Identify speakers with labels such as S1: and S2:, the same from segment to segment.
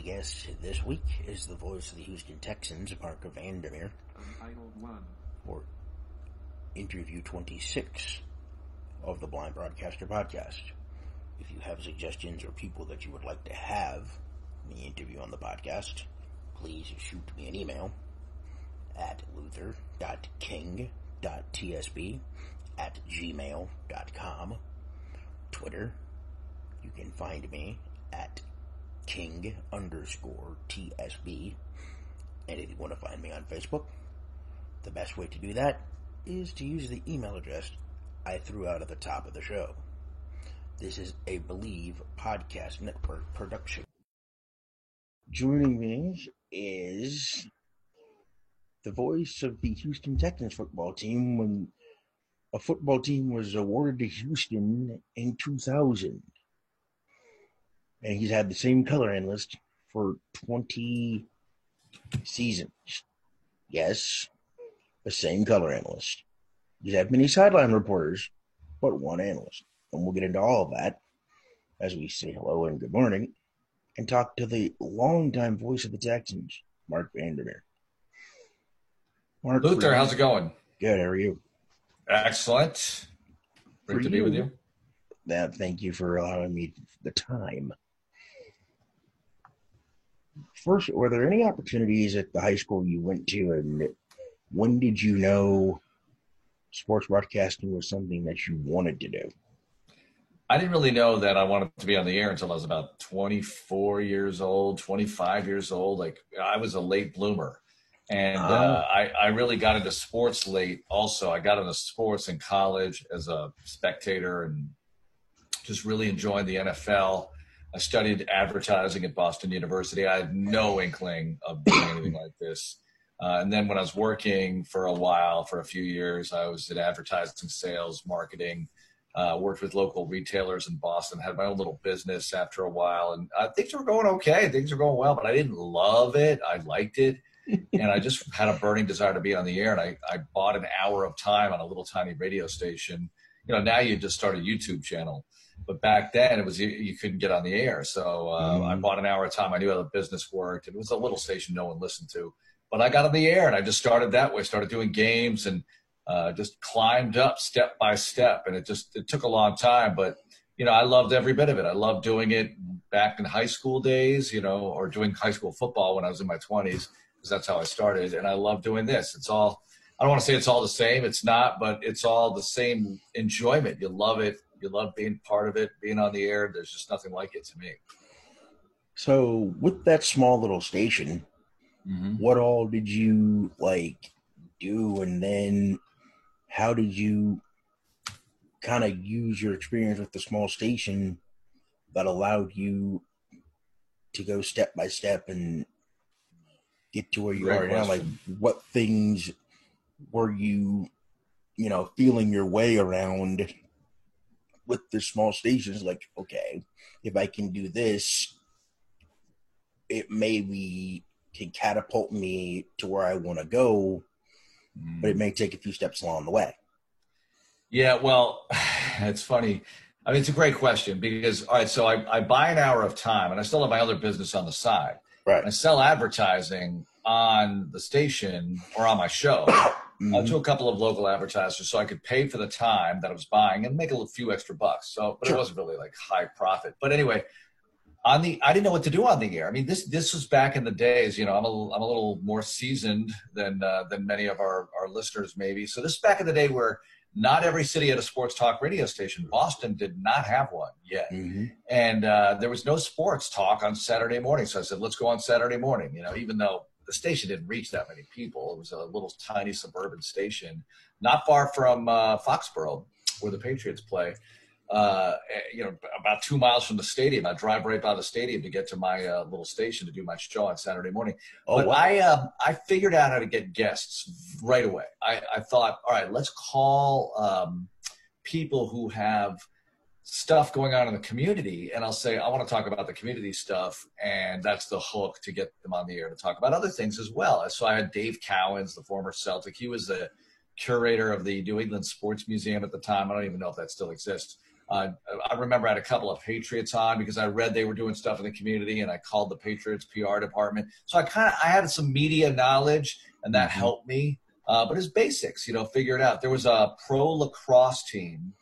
S1: guest this week is the voice of the Houston Texans, Marc Vandermeer, for interview 26 of the Blind Broadcaster podcast. If you have suggestions or people that you would like to have me interview on the podcast, please shoot me an email at luther.king.tsb at gmail.com. Twitter, you can find me at king underscore TSB. And if you want to find me on Facebook, the best way to do that is to use the email address I threw out at the top of the show. This is a Believe Podcast Network production. Joining me is the voice of the Houston Texans football team when a football team was awarded to Houston in 2000 and he's had the same color analyst for 20 seasons. Yes, the same color analyst. He's had many sideline reporters, but one analyst. And we'll get into all of that as we say hello and good morning and talk to the longtime voice of the Texans, Marc Vandermeer.
S2: Marc, Luther, how's it going?
S1: Good. How are you?
S2: Excellent. Great for to you, be with you.
S1: That, thank you for allowing me the time first, were there any opportunities at the high school you went to, and when did you know sports broadcasting was something that you wanted to do?
S2: I didn't really know that I wanted to be on the air until I was about 24 years old, 25 years old. Like I was a late bloomer. And uh, uh, I, I really got into sports late also. I got into sports in college as a spectator and just really enjoying the NFL. I studied advertising at Boston University. I had no inkling of doing anything like this. Uh, and then when I was working for a while, for a few years, I was in advertising, sales, marketing. Uh, worked with local retailers in Boston. Had my own little business after a while, and uh, things were going okay. Things were going well, but I didn't love it. I liked it, and I just had a burning desire to be on the air. And I, I bought an hour of time on a little tiny radio station. You know, now you just start a YouTube channel but back then it was you, you couldn't get on the air. So uh, mm. I bought an hour of time. I knew how the business worked. And it was a little station no one listened to, but I got on the air and I just started that way. Started doing games and uh, just climbed up step by step. And it just it took a long time, but you know I loved every bit of it. I loved doing it back in high school days, you know, or doing high school football when I was in my twenties because that's how I started. And I love doing this. It's all. I don't want to say it's all the same. It's not, but it's all the same enjoyment. You love it you love being part of it, being on the air. There's just nothing like it to me.
S1: So, with that small little station, mm-hmm. what all did you like do, and then how did you kind of use your experience with the small station that allowed you to go step by step and get to where you Great are question. now? Like, what things were you, you know, feeling your way around with the small stations, like, okay, if I can do this, it maybe can catapult me to where I want to go, mm. but it may take a few steps along the way.
S2: Yeah, well, it's funny. I mean, it's a great question because, all right, so I, I buy an hour of time and I still have my other business on the side.
S1: Right.
S2: I sell advertising on the station or on my show mm-hmm. uh, to a couple of local advertisers so I could pay for the time that I was buying and make a few extra bucks. So, but sure. it wasn't really like high profit. But anyway, on the I didn't know what to do on the air. I mean, this this was back in the days. You know, I'm a I'm a little more seasoned than uh, than many of our our listeners maybe. So this is back in the day where not every city had a sports talk radio station. Boston did not have one yet, mm-hmm. and uh, there was no sports talk on Saturday morning. So I said, let's go on Saturday morning. You know, even though the station didn't reach that many people. It was a little tiny suburban station, not far from uh, Foxborough, where the Patriots play. Uh, eh, you know, about two miles from the stadium. I drive right by the stadium to get to my uh, little station to do my show on Saturday morning. Oh, but wow. I, uh, I figured out how to get guests right away. I, I thought, all right, let's call um, people who have – stuff going on in the community and I'll say, I want to talk about the community stuff. And that's the hook to get them on the air to talk about other things as well. So I had Dave Cowens, the former Celtic. He was the curator of the New England Sports Museum at the time. I don't even know if that still exists. Uh, I remember I had a couple of Patriots on because I read they were doing stuff in the community, and I called the Patriots PR department. So I kind of I had some media knowledge, and that mm-hmm. helped me. Uh, but it's basics, you know, figure it out. There was a pro lacrosse team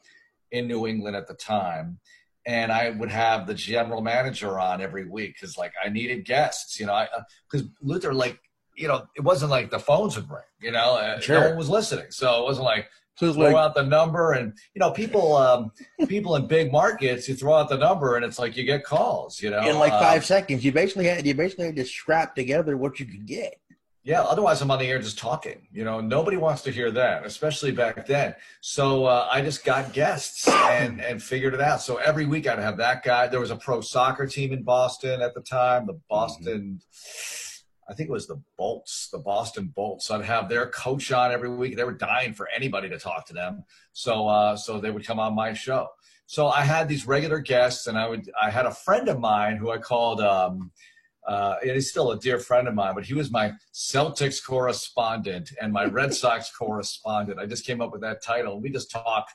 S2: in New England at the time, and I would have the general manager on every week because like I needed guests, you know, because uh, Luther like you know it wasn't like the phones would ring, you know, uh, sure. no one was listening, so it wasn't like so throw like, out the number and you know people um, people in big markets you throw out the number and it's like you get calls you know
S1: in like five um, seconds you basically had you basically had to scrap together what you could get
S2: yeah otherwise i'm on the air just talking you know nobody wants to hear that especially back then so uh, i just got guests and and figured it out so every week i'd have that guy there was a pro soccer team in boston at the time the boston mm-hmm I think it was the Bolts, the Boston Bolts. I'd have their coach on every week. They were dying for anybody to talk to them, so uh, so they would come on my show. So I had these regular guests, and I would I had a friend of mine who I called. Um, uh, he's still a dear friend of mine, but he was my Celtics correspondent and my Red Sox correspondent. I just came up with that title. We just talk,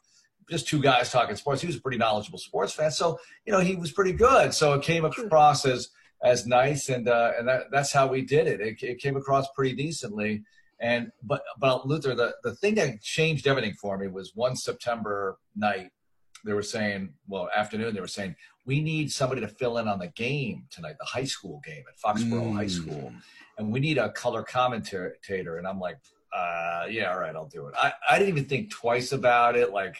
S2: just two guys talking sports. He was a pretty knowledgeable sports fan, so you know he was pretty good. So it came across as as nice, and uh, and that, that's how we did it. it. It came across pretty decently. And but but Luther, the the thing that changed everything for me was one September night. They were saying, well, afternoon, they were saying we need somebody to fill in on the game tonight, the high school game at Foxborough mm. High School, and we need a color commentator. And I'm like, uh, yeah, all right, I'll do it. I, I didn't even think twice about it. Like,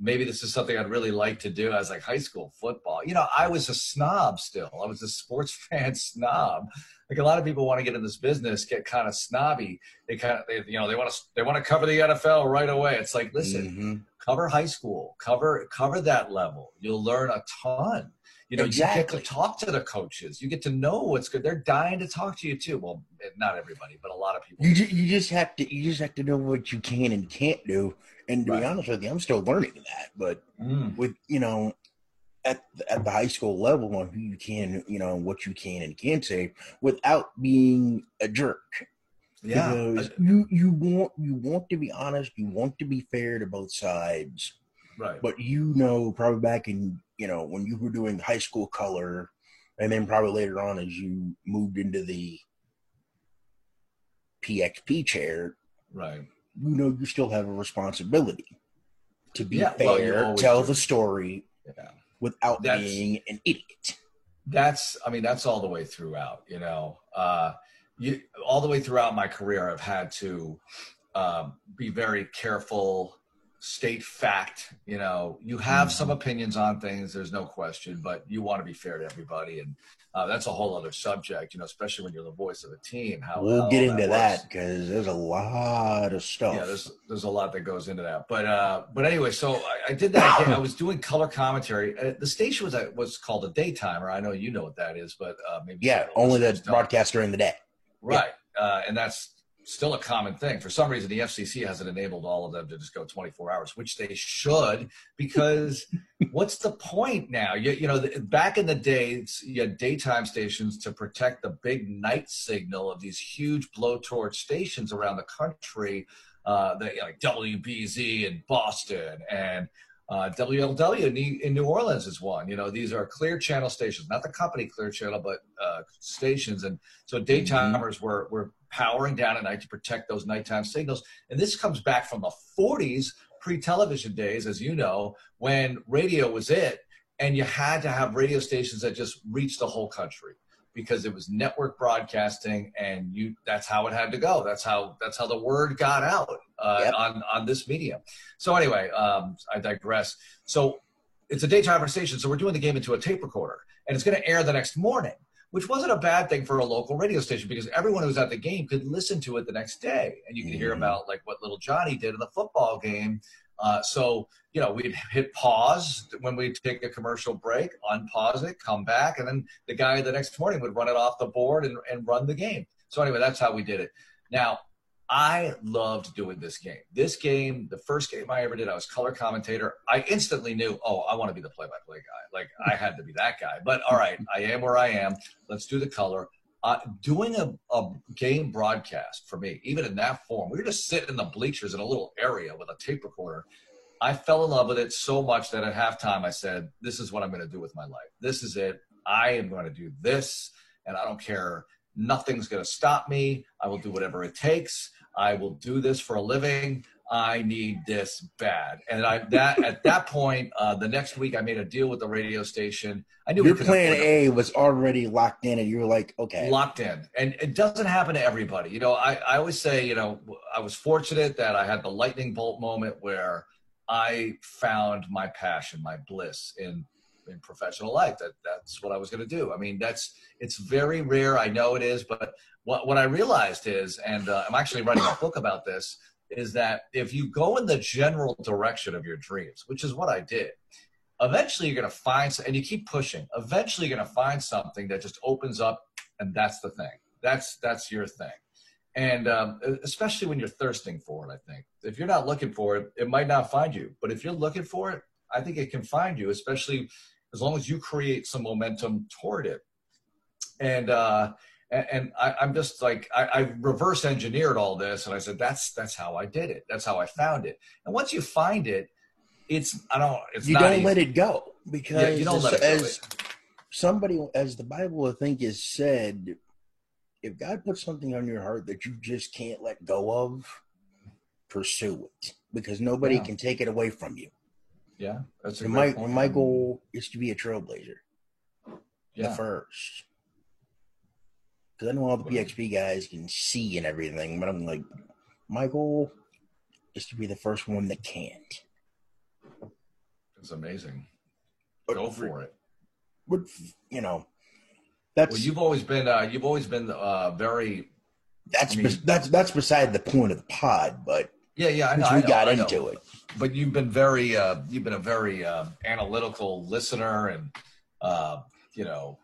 S2: maybe this is something I'd really like to do I was like high school football. You know, I was a snob still. I was a sports fan snob. Like a lot of people want to get in this business, get kind of snobby. They kind of, they, you know, they want to, they want to cover the NFL right away. It's like, listen, mm-hmm. cover high school, cover, cover that level. You'll learn a ton. You know, exactly. you get to talk to the coaches. You get to know what's good. They're dying to talk to you too. Well, not everybody, but a lot of people.
S1: You just, you just have to you just have to know what you can and can't do. And to right. be honest with you, I'm still learning that. But mm. with you know, at at the high school level on who you can, you know, what you can and can't say without being a jerk. Yeah, because you you want you want to be honest. You want to be fair to both sides.
S2: Right.
S1: But you know, probably back in you know, when you were doing high school color, and then probably later on as you moved into the PXP chair,
S2: right?
S1: You know, you still have a responsibility to be yeah, fair, well, tell do. the story yeah. Without that's, being an idiot.
S2: That's, I mean, that's all the way throughout. You know, uh, you all the way throughout my career, I've had to um, be very careful state fact. You know, you have mm-hmm. some opinions on things. There's no question, but you want to be fair to everybody, and uh, that's a whole other subject. You know, especially when you're the voice of a team.
S1: How we'll how get into that because there's a lot of stuff.
S2: Yeah, there's there's a lot that goes into that. But uh, but anyway, so I, I did that again. I was doing color commentary. Uh, the station was uh, was called a daytimer. I know you know what that is, but uh, maybe
S1: yeah, only the broadcast during the day.
S2: Right, yeah. uh, and that's still a common thing. For some reason, the FCC hasn't enabled all of them to just go 24 hours, which they should, because what's the point now? You, you know, the, back in the day, you had daytime stations to protect the big night signal of these huge blowtorch stations around the country, uh, the, like WBZ in Boston and uh, WLW in New Orleans is one. You know, these are clear channel stations, not the company clear channel, but uh, stations. And so daytimers mm-hmm. were, were powering down at night to protect those nighttime signals. And this comes back from the 40s, pre television days, as you know, when radio was it. And you had to have radio stations that just reached the whole country because it was network broadcasting and you that's how it had to go that's how that's how the word got out uh, yep. on on this medium so anyway um, i digress so it's a daytime station so we're doing the game into a tape recorder and it's going to air the next morning which wasn't a bad thing for a local radio station because everyone who was at the game could listen to it the next day and you could mm-hmm. hear about like what little Johnny did in the football game. Uh, so, you know, we'd hit pause when we take a commercial break, unpause it, come back, and then the guy the next morning would run it off the board and, and run the game. So anyway, that's how we did it. Now, I loved doing this game. This game, the first game I ever did, I was color commentator. I instantly knew, oh, I want to be the play-by-play guy. Like I had to be that guy. But all right, I am where I am. Let's do the color. Uh, doing a, a game broadcast for me, even in that form, we were just sitting in the bleachers in a little area with a tape recorder. I fell in love with it so much that at halftime I said, "This is what I'm going to do with my life. This is it. I am going to do this, and I don't care. Nothing's going to stop me. I will do whatever it takes. I will do this for a living. I need this bad. And I that at that point, uh, the next week I made a deal with the radio station. I knew
S1: your plan A was already locked in, and you were like, okay,
S2: locked in. And it doesn't happen to everybody. You know, I, I always say, you know, I was fortunate that I had the lightning bolt moment where I found my passion, my bliss in in professional life. That that's what I was going to do. I mean, that's it's very rare. I know it is, but what what I realized is, and uh, I'm actually writing a book about this is that if you go in the general direction of your dreams, which is what I did, eventually you're going to find, and you keep pushing, eventually you're going to find something that just opens up, and that's the thing. That's that's your thing. And um, especially when you're thirsting for it, I think if you're not looking for it, it might not find you. But if you're looking for it, I think it can find you, especially as long as you create some momentum toward it. And uh, and, and I, am just like I, I, reverse engineered all this, and I said that's that's how I did it. That's how I found it. And once you find it, it's I don't. It's
S1: you don't easy. let it go because yeah,
S2: you don't let it go.
S1: as somebody as the Bible I think is said, if God puts something on your heart that you just can't let go of, pursue it because nobody yeah. can take it away from you.
S2: Yeah, that's
S1: a my point. my goal is to be a trailblazer. Yeah. The first because I know all the PXP guys can see and everything, but I'm like, my goal is to be the first one that can't.
S2: It's amazing. Go for it.
S1: But you know, that's
S2: well, you've always been uh, you've always been uh, very.
S1: That's I mean, that's that's beside the point of the pod, but
S2: yeah, yeah, I know,
S1: we
S2: I know,
S1: got
S2: I
S1: into
S2: know.
S1: it.
S2: But you've been very uh, you've been a very uh, analytical listener and uh, you know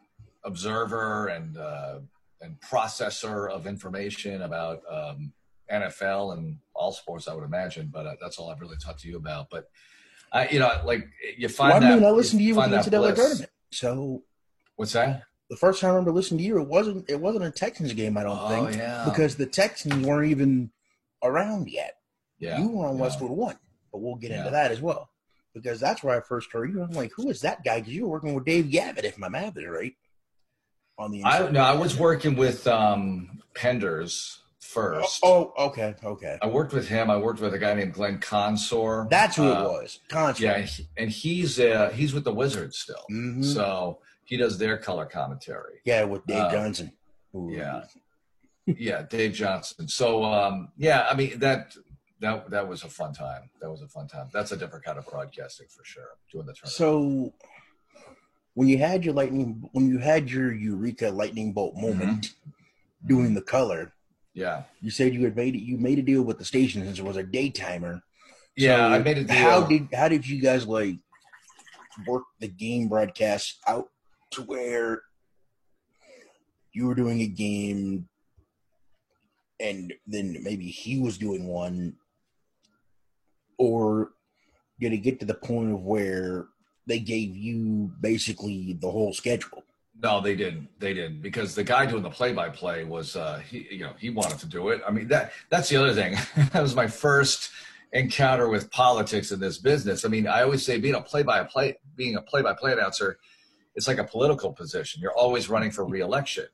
S2: observer and uh, and processor of information about um, NFL and all sports, I would imagine. But uh, that's all I've really talked to you about. But I, you know, like you find well, I mean,
S1: that, I listened to you with the NCAA tournament. So
S2: what's that?
S1: The first time I remember listening to you, it wasn't it wasn't a Texans game, I don't
S2: oh,
S1: think,
S2: yeah.
S1: because the Texans weren't even around yet.
S2: Yeah,
S1: you were on
S2: yeah.
S1: Westwood One, but we'll get yeah. into that as well because that's where I first heard you. I'm like, who is that guy? Because you were working with Dave Gavitt, if my math is right
S2: on the inside? I, no, I was working with um, Penders first.
S1: Oh, oh, okay, okay.
S2: I worked with him. I worked with a guy named Glenn Consor.
S1: That's who uh, it was. Consor.
S2: Yeah, and he, uh, he's with the Wizards still.
S1: Mm-hmm.
S2: So he does their color commentary.
S1: Yeah, with Dave uh, Johnson.
S2: Ooh. Yeah. yeah, Dave Johnson. So um, yeah, I mean that that that was a fun time. That was a fun time. That's a different kind of broadcasting for sure. Doing the tournament.
S1: So when you had your lightning when you had your eureka lightning bolt mm-hmm. moment mm-hmm. doing the color
S2: yeah
S1: you said you had made it you made a deal with the station since it was a daytimer
S2: yeah so i made a deal
S1: how did how did you guys like work the game broadcast out to where you were doing a game and then maybe he was doing one or did it get to the point of where they gave you basically the whole schedule.
S2: No, they didn't. They didn't because the guy doing the play-by-play was, uh, he, you know, he wanted to do it. I mean, that that's the other thing. that was my first encounter with politics in this business. I mean, I always say being a play-by-play, being a play-by-play announcer, it's like a political position. You're always running for reelection,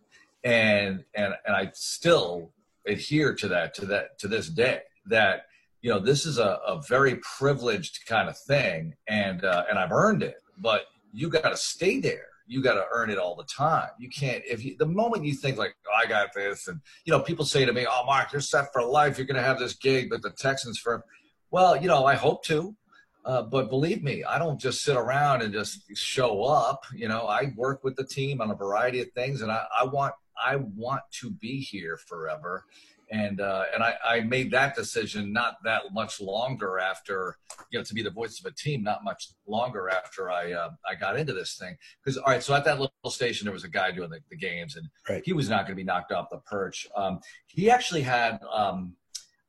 S2: and and and I still adhere to that to that to this day. That you know, this is a, a very privileged kind of thing, and uh, and I've earned it. But you got to stay there. You got to earn it all the time. You can't if you the moment you think like oh, I got this, and you know, people say to me, "Oh, Marc, you're set for life. You're going to have this gig with the Texans for." Well, you know, I hope to. Uh, but believe me, I don't just sit around and just show up. You know, I work with the team on a variety of things, and I, I want I want to be here forever and uh, and I, I, made that decision not that much longer after you know to be the voice of a team not much longer after I uh, I got into this thing because all right so at that little station there was a guy doing the, the games and
S1: right.
S2: he was not going to be knocked off the perch um, he actually had um,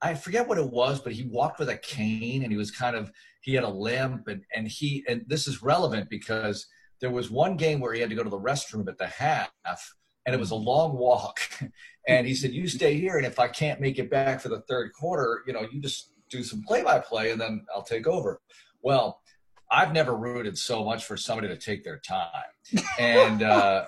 S2: I forget what it was but he walked with a cane and he was kind of he had a limp and and he and this is relevant because there was one game where he had to go to the restroom at the half and it was a long walk. and he said, "You stay here, and if I can't make it back for the third quarter, you know, you just do some play by play and then I'll take over. Well, I've never rooted so much for somebody to take their time. And, uh,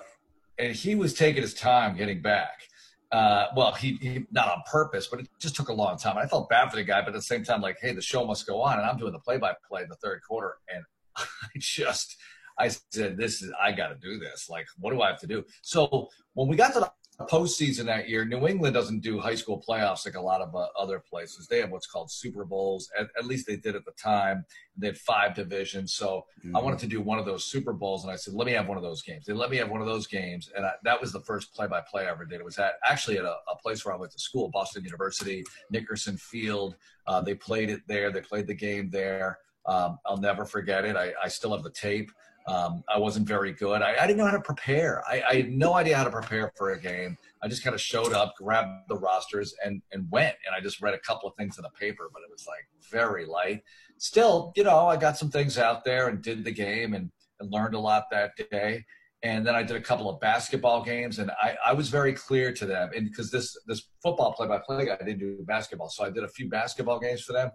S2: and he was taking his time getting back. Uh, well, he, he, not on purpose, but it just took a long time. I felt bad for the guy, but at the same time, like, hey, the show must go on, and I'm doing the play-by-play in the third quarter, and I just, I said, this is, I got to do this. Like, what do I have to do? So when we got to the postseason that year, New England doesn't do high school playoffs like a lot of uh, other places. They have what's called Super Bowls. At, at, least they did at the time. They had five divisions. So mm-hmm. I wanted to do one of those Super Bowls, and I said, "Let me have one of those games." They let me have one of those games, and I, that was the first play-by-play I ever did. It was at actually at a, a place where I went to school, Boston University, Nickerson Field. Uh, they played it there. They played the game there. Um, I'll never forget it. I, I still have the tape. Um, I wasn't very good. I, I, didn't know how to prepare. I, I, had no idea how to prepare for a game. I just kind of showed up, grabbed the rosters, and and went. And I just read a couple of things in the paper, but it was like very light. Still, you know, I got some things out there and did the game and, and learned a lot that day. And then I did a couple of basketball games, and I, I was very clear to them. And because this this football play by play guy didn't do basketball, so I did a few basketball games for them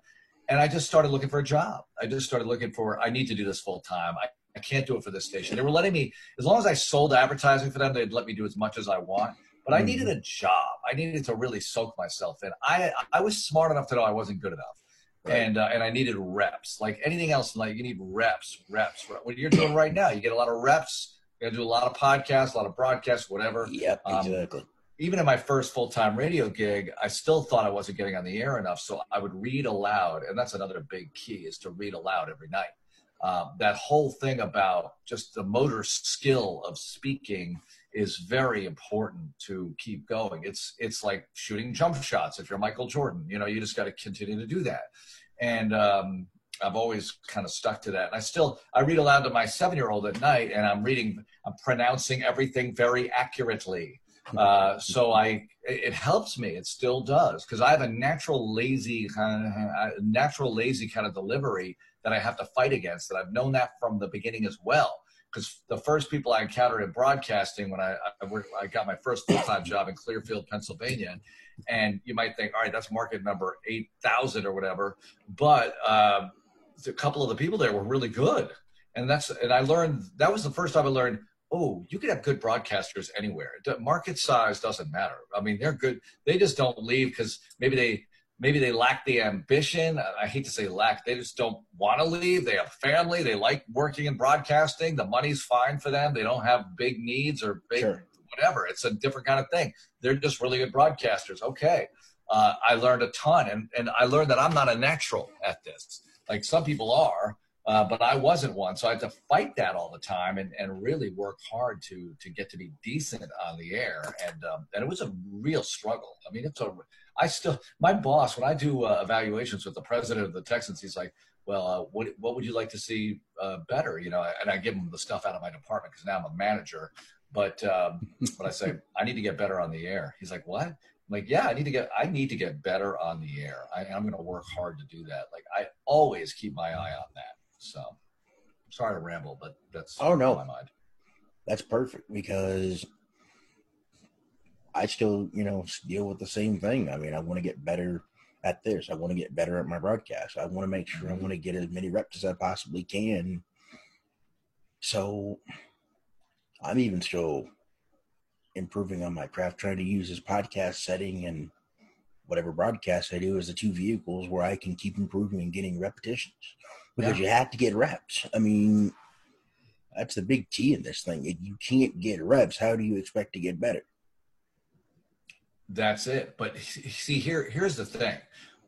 S2: and I just started looking for a job. I just started looking for I need to do this full time. I, I can't do it for this station. They were letting me, as long as I sold advertising for them, they'd let me do as much as I want. But I needed mm-hmm. a job. I needed to really soak myself in. I I was smart enough to know I wasn't good enough, right. and uh, and I needed reps. Like anything else, like you need reps, reps. What you're doing right now, you get a lot of reps. You got to do a lot of podcasts, a lot of broadcasts, whatever.
S1: Yep, um, exactly.
S2: Even in my first full time radio gig, I still thought I wasn't getting on the air enough. So I would read aloud, and that's another big key is to read aloud every night um, that whole thing about just the motor skill of speaking is very important to keep going. It's it's like shooting jump shots. If you're Michael Jordan, you know you just got to continue to do that. And um, I've always kind of stuck to that. And I still I read aloud to my seven year old at night, and I'm reading, I'm pronouncing everything very accurately. Uh, so I it helps me. It still does because I have a natural lazy kind of natural lazy kind of delivery that I have to fight against. And I've known that from the beginning as well. Because the first people I encountered in broadcasting when I, I, worked, I got my first full time job in Clearfield, Pennsylvania, and you might think, all right, that's market number 8,000 or whatever. But uh, a couple of the people there were really good. And that's, and I learned, that was the first time I learned, oh, you can have good broadcasters anywhere. The Market size doesn't matter. I mean, they're good. They just don't leave because maybe they maybe they lack the ambition. I hate to say lack, they just don't want to leave. They have family, they like working in broadcasting. The money's fine for them. They don't have big needs or big sure. whatever. It's a different kind of thing. They're just really good broadcasters. Okay. Uh, I learned a ton, and, and I learned that I'm not a natural at this. Like some people are, uh, but I wasn't one. So I had to fight that all the time and, and really work hard to to get to be decent on the air. And um, and it was a real struggle. I mean, it's a I still, my boss, when I do uh, evaluations with the president of the Texans, he's like, well, uh, what, what would you like to see uh, better? You know, and I give him the stuff out of my department because now I'm a manager. But um, but I say I need to get better on the air. He's like, what? I'm like, yeah, I need to get I need to get better on the air. I, am going to work hard to do that. Like I always keep my eye on that. So sorry to ramble, but that's
S1: oh no, my mind. That's perfect because I still, you know, deal with the same thing. I mean, I want to get better at this. I want to get better at my broadcast. I want to make sure I mm-hmm. want to get as many reps as I possibly can. So I'm even still improving on my craft, trying to use this podcast setting and whatever broadcast I do as the two vehicles where I can keep improving and getting repetitions. Because yeah. you have to get reps. I mean, that's the big key in this thing. If you can't get reps, how do you expect to get better?
S2: That's it. But see, here, here's the thing.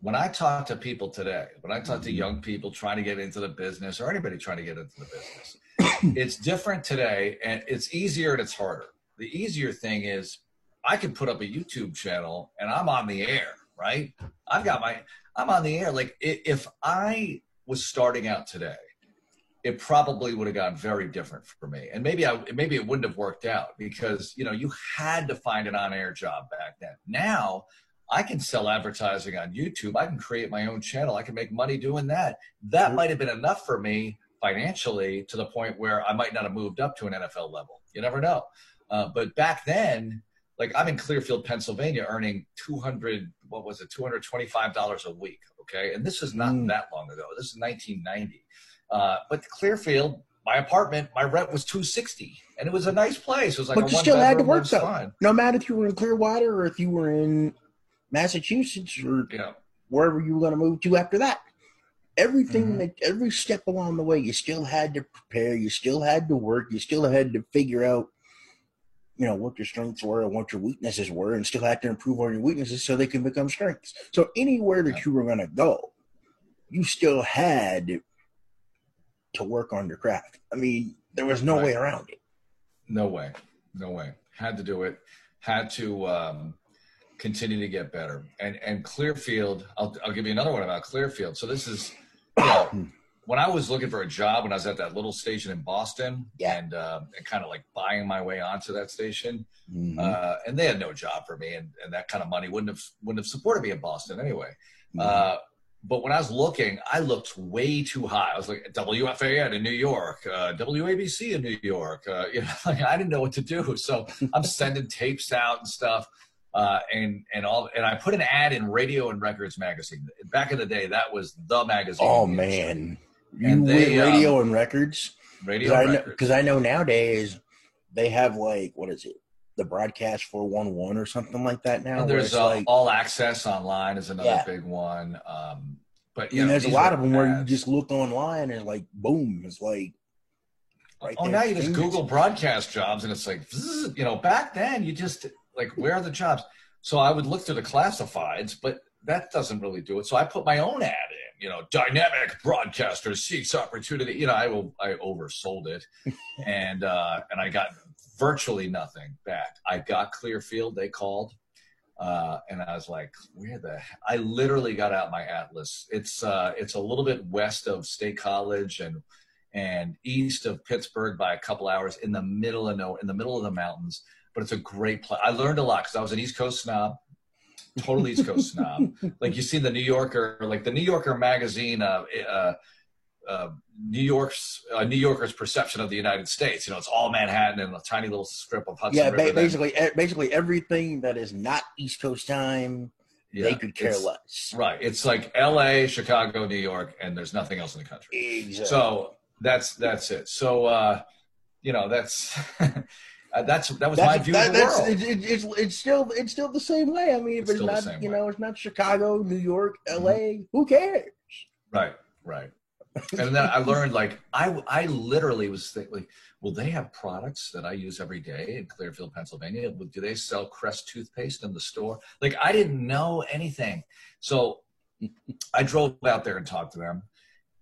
S2: When I talk to people today, when I talk to mm-hmm. young people trying to get into the business or anybody trying to get into the business, it's different today and it's easier and it's harder. The easier thing is I can put up a YouTube channel and I'm on the air, right? I've got my, I'm on the air. Like if I was starting out today it probably would have gone very different for me. And maybe I maybe it wouldn't have worked out because you know you had to find an on-air job back then. Now I can sell advertising on YouTube. I can create my own channel. I can make money doing that. That mm-hmm. might have been enough for me financially to the point where I might not have moved up to an NFL level. You never know. Uh, but back then, like I'm in Clearfield, Pennsylvania, earning 200, what was it, $225 a week Okay, and this is not mm. that long ago. This is 1990. Uh, but Clearfield, my apartment, my rent was 260, and it was a nice place. It was like
S1: but you still had to work though. No matter if you were in Clearwater or if you were in Massachusetts or yeah. wherever you were going to move to after that. Everything mm-hmm. that every step along the way, you still had to prepare. You still had to work. You still had to figure out you know what your strengths were and what your weaknesses were and still have to improve on your weaknesses so they can become strengths so anywhere that you were going to go you still had to work on your craft i mean there was no right. way around it
S2: no way no way had to do it had to um, continue to get better and and clearfield I'll, I'll give you another one about clearfield so this is you know, when I was looking for a job when I was at that little station in Boston yeah. and, uh, and kind of like buying my way onto that station, mm-hmm. uh, and they had no job for me, and, and that kind of money wouldn't have wouldn't have supported me in Boston anyway. Mm-hmm. Uh, but when I was looking, I looked way too high. I was like WFAN in New York, uh, WABC in New York. Uh, you know, like I didn't know what to do, so I'm sending tapes out and stuff. Uh, and and all and I put an ad in Radio and Records magazine. Back in the day, that was the magazine.
S1: Oh man, you they, radio um, and records.
S2: Radio
S1: because I, know nowadays they have like what is it, the broadcast four one one or something like that now.
S2: And there's uh, like, all access online is another yeah. big one. Um, but you know,
S1: there's a lot of them ads. where you just look online and like boom, it's like.
S2: Right oh, now you just Google broadcast jobs and it's like, you know, back then you just like, where are the jobs? So I would look through the classifieds, but that doesn't really do it. So I put my own ad in, you know, dynamic broadcaster seeks opportunity. You know, I will, I oversold it, and uh, and I got virtually nothing back. I got Clearfield. They called, uh, and I was like, where the? I literally got out my atlas. It's uh, it's a little bit west of State College and and east of Pittsburgh by a couple hours in the middle of no in the middle of the mountains. But it's a great place. I learned a lot because I was an East Coast snob total East Coast snob. Like you see the New Yorker, like the New Yorker magazine, uh, uh, uh, New York's uh, New Yorker's perception of the United States. You know, it's all Manhattan and a tiny little strip of Hudson.
S1: Yeah,
S2: River
S1: basically, basically everything that is not East Coast time, yeah, they could care less.
S2: Right. It's like L.A., Chicago, New York, and there's nothing else in the country.
S1: Exactly.
S2: So that's that's it. So uh, you know, that's Uh, that's that was that's, my view that, of the world.
S1: It, it, it's it's still it's still the same way. I mean, if it's, it's not you way. know it's not Chicago, New York, L.A. Mm-hmm. Who cares?
S2: Right, right. And then I learned like I I literally was thinking, like, will they have products that I use every day in Clearfield, Pennsylvania? Do they sell Crest toothpaste in the store? Like I didn't know anything, so I drove out there and talked to them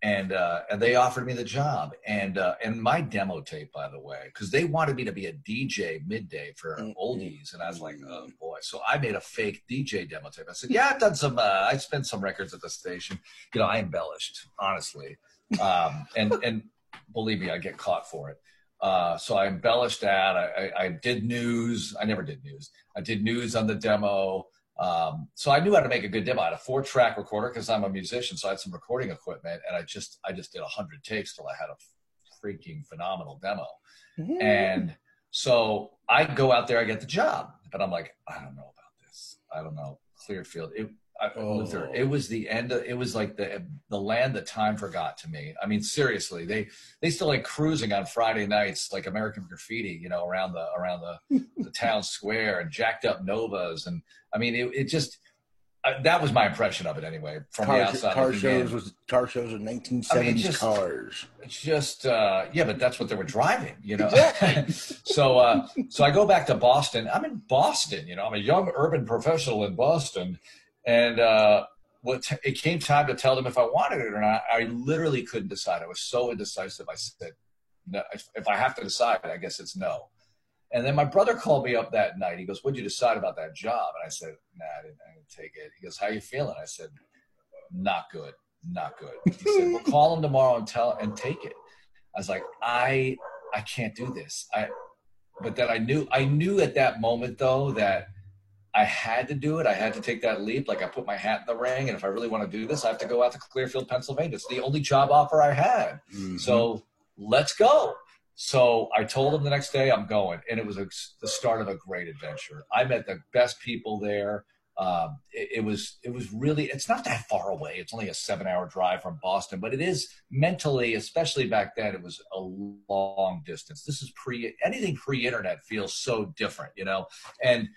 S2: and uh, and they offered me the job. And uh, and my demo tape by the way because they wanted me to be a DJ midday for mm-hmm. oldies and I was like oh boy. So I made a fake DJ demo tape. I said yeah I've done some uh, I spent some records at the station. You know I embellished honestly. Um, and and believe me I get caught for it. Uh, so I embellished that. I, I, I did news. I never did news. I did news on the demo um, so I knew how to make a good demo. I had a four track recorder because I'm a musician, so I had some recording equipment, and I just I just did a hundred takes till I had a freaking phenomenal demo. Mm-hmm. And so I go out there, I get the job, but I'm like, I don't know about this. I don't know. Clearfield. It, oh. Luther, it was the end of, it was like the the land that time forgot to me. I mean, seriously, they they still like cruising on Friday nights, like American Graffiti, you know, around the around the, the town square and jacked up Novas, and I mean, it, it just uh, that was my impression of it anyway from
S1: car,
S2: the outside.
S1: Car shows was car shows with 1970s I mean, cars.
S2: It's just uh, yeah, but that's what they were driving, you know. so uh, so I go back to Boston. I'm in Boston, you know. I'm a young urban professional in Boston and uh, what t- it came time to tell them if I wanted it or not. I literally couldn't decide. I was so indecisive. I said, no, if, if I have to decide, I guess it's no. And then my brother called me up that night. He goes, "What'd you decide about that job?" And I said, "Nah, I didn't, I didn't take it." He goes, "How you feeling?" I said, "Not good, not good." He said, "Well, call him tomorrow and tell and take it." I was like, "I, I can't do this." I, but then I knew, I knew at that moment though that I had to do it. I had to take that leap. Like I put my hat in the ring, and if I really want to do this, I have to go out to Clearfield, Pennsylvania. It's the only job offer I had. Mm-hmm. So let's go. So I told him the next day I'm going, and it was a, the start of a great adventure. I met the best people there. um, it, it, was it was really it's not that far away. It's only a seven hour drive from Boston, but it is mentally, especially back then, it was a long distance. This is pre anything pre internet feels so different, you know, and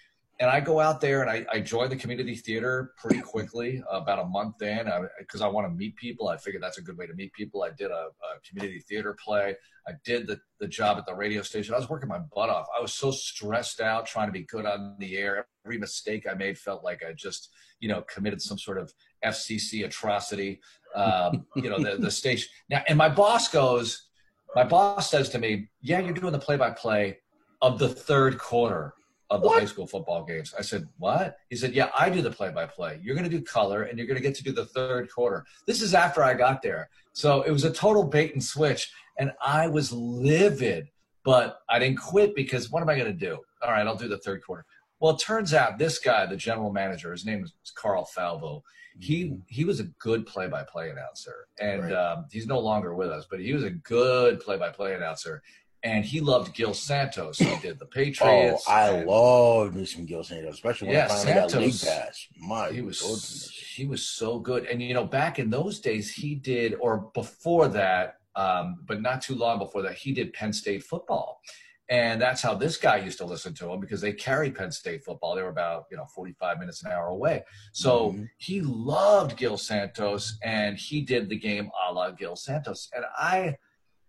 S2: and I go out there and I, I join the community theater pretty quickly, about a month in, because I, I want to meet people. I figured that's a good way to meet people. I did a, a, community theater play. I did the, the job at the radio station. I was working my butt off. I was so stressed out trying to be good on the air. Every mistake I made felt like I just, you know, committed some sort of FCC atrocity. Um, you know, the, the station. Now, and my boss goes, my boss says to me, Yeah, you're doing the play by play of the third quarter of the what? high school football games. I said, What? He said, Yeah, I do the play by play. You're going to do color and you're going to get to do the third quarter. This is after I got there. So it was a total bait and switch. And I was livid, but I didn't quit because what am I going to do? All right, I'll do the third quarter. Well, it turns out this guy, the general manager, his name is Carl Falvo. He mm-hmm. he was a good play-by-play announcer, and right. um, he's no longer with us. But he was a good play-by-play announcer, and he loved Gil Santos. He did the Patriots.
S1: Oh, I love me some Gil Santos, especially when yeah, I finally Santos, got league pass. My
S2: he was goodness. he was so good, and you know, back in those days, he did, or before that, um, but not too long before that, he did Penn State football. And that's how this guy used to listen to him because they carried Penn State football. They were about, you know, 45 minutes an hour away. So mm-hmm. he loved Gil Santos and he did the game a la Gil Santos. And I,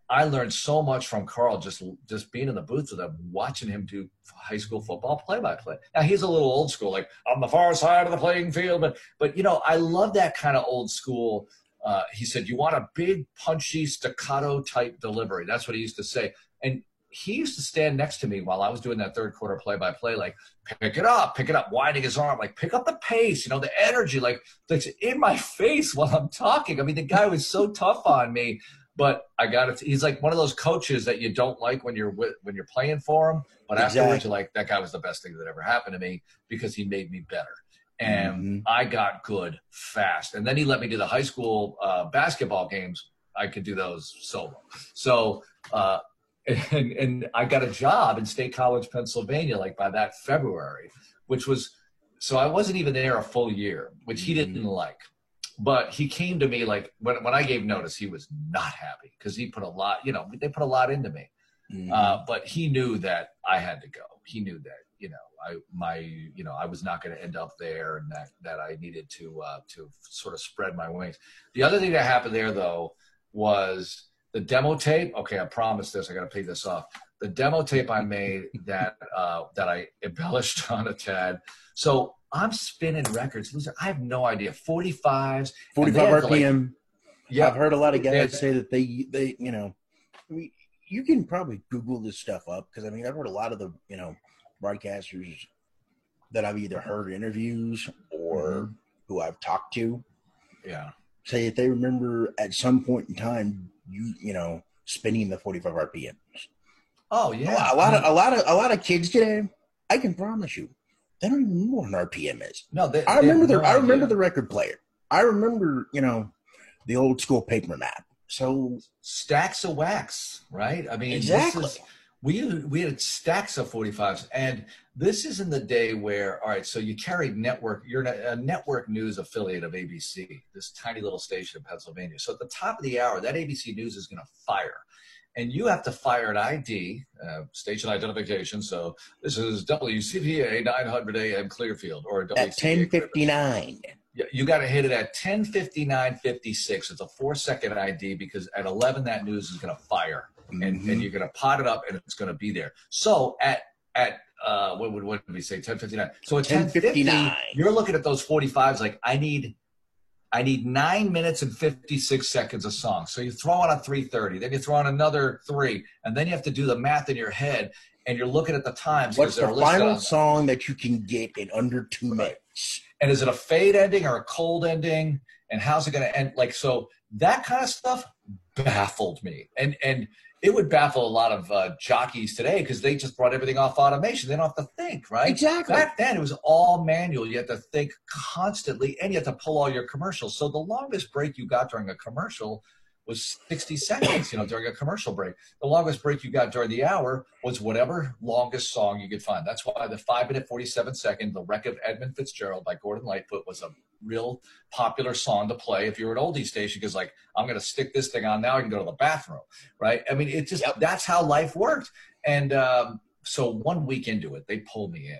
S2: I learned so much from Carl just just being in the booth with him, watching him do high school football play by play. Now he's a little old school, like on the far side of the playing field, but but you know I love that kind of old school. Uh, he said you want a big punchy staccato type delivery. That's what he used to say, and he used to stand next to me while I was doing that third quarter play by play, like pick it up, pick it up, winding his arm, like pick up the pace, you know, the energy, like, like in my face while I'm talking. I mean, the guy was so tough on me. But I got it. He's like one of those coaches that you don't like when you're with, when you're playing for him, but exactly. afterwards you're like, that guy was the best thing that ever happened to me because he made me better. And mm-hmm. I got good fast. And then he let me do the high school uh, basketball games. I could do those solo. So, uh, and, and I got a job in State College, Pennsylvania, like by that February, which was so I wasn't even there a full year, which he didn't mm-hmm. like but he came to me like when, when I gave notice, he was not happy because he put a lot, you know, they put a lot into me. Mm-hmm. Uh, but he knew that I had to go. He knew that, you know, I, my, you know, I was not going to end up there and that, that I needed to, uh, to sort of spread my wings. The other thing that happened there though was the demo tape. Okay. I promise this. I got to pay this off. The demo tape I made that, uh, that I embellished on a tad. So I'm spinning records. Listen, I have no idea. 45s.
S1: 45 RPM. Like, yeah. I've heard a lot of guys say that they, they, you know, I mean, you can probably Google this stuff up because I mean, I've heard a lot of the, you know, broadcasters that I've either heard interviews or mm-hmm. who I've talked to.
S2: Yeah.
S1: Say that they remember at some point in time, you, you know, spinning the 45 RPMs.
S2: Oh yeah.
S1: A lot of, a lot of, a lot of kids today, I can promise you, they don't even know what an RPM is.
S2: No, they,
S1: I remember the I remember the record player. I remember, you know, the old school paper map. So
S2: stacks of wax, right? I mean,
S1: exactly.
S2: Is, we we had stacks of 45s, and this is in the day where all right, so you carried network. You're a network news affiliate of ABC, this tiny little station in Pennsylvania. So at the top of the hour, that ABC News is going to fire and you have to fire an ID, uh, station identification. So this is WCPA 900 AM Clearfield or WCPA
S1: at 1059.
S2: Yeah, you got to hit it at 1059.56. It's a four second ID because at 11 that news is going to fire and, mm-hmm. and you're going to pot it up and it's going to be there. So at at uh, what would what would we say 1059? So at 1059, you're looking at those 45s like I need I need nine minutes and 56 seconds of song. So you throw on a 330, then you throw on another three, and then you have to do the math in your head and you're looking at the times.
S1: What's the final song that you can get in under two minutes?
S2: And is it a fade ending or a cold ending? And how's it going to end? Like, so that kind of stuff baffled me. And, and, it would baffle a lot of uh, jockeys today because they just brought everything off automation. They don't have to think, right?
S1: Exactly.
S2: Back then, it was all manual. You had to think constantly, and you had to pull all your commercials. So the longest break you got during a commercial was 60 seconds, you know, during a commercial break. The longest break you got during the hour was whatever longest song you could find. That's why the five minute, 47 second, The Wreck of Edmund Fitzgerald by Gordon Lightfoot was a real popular song to play if you're an oldie station because like, I'm going to stick this thing on now. I can go to the bathroom. Right. I mean, it just, yep. that's how life worked. And um, so one week into it, they pulled me in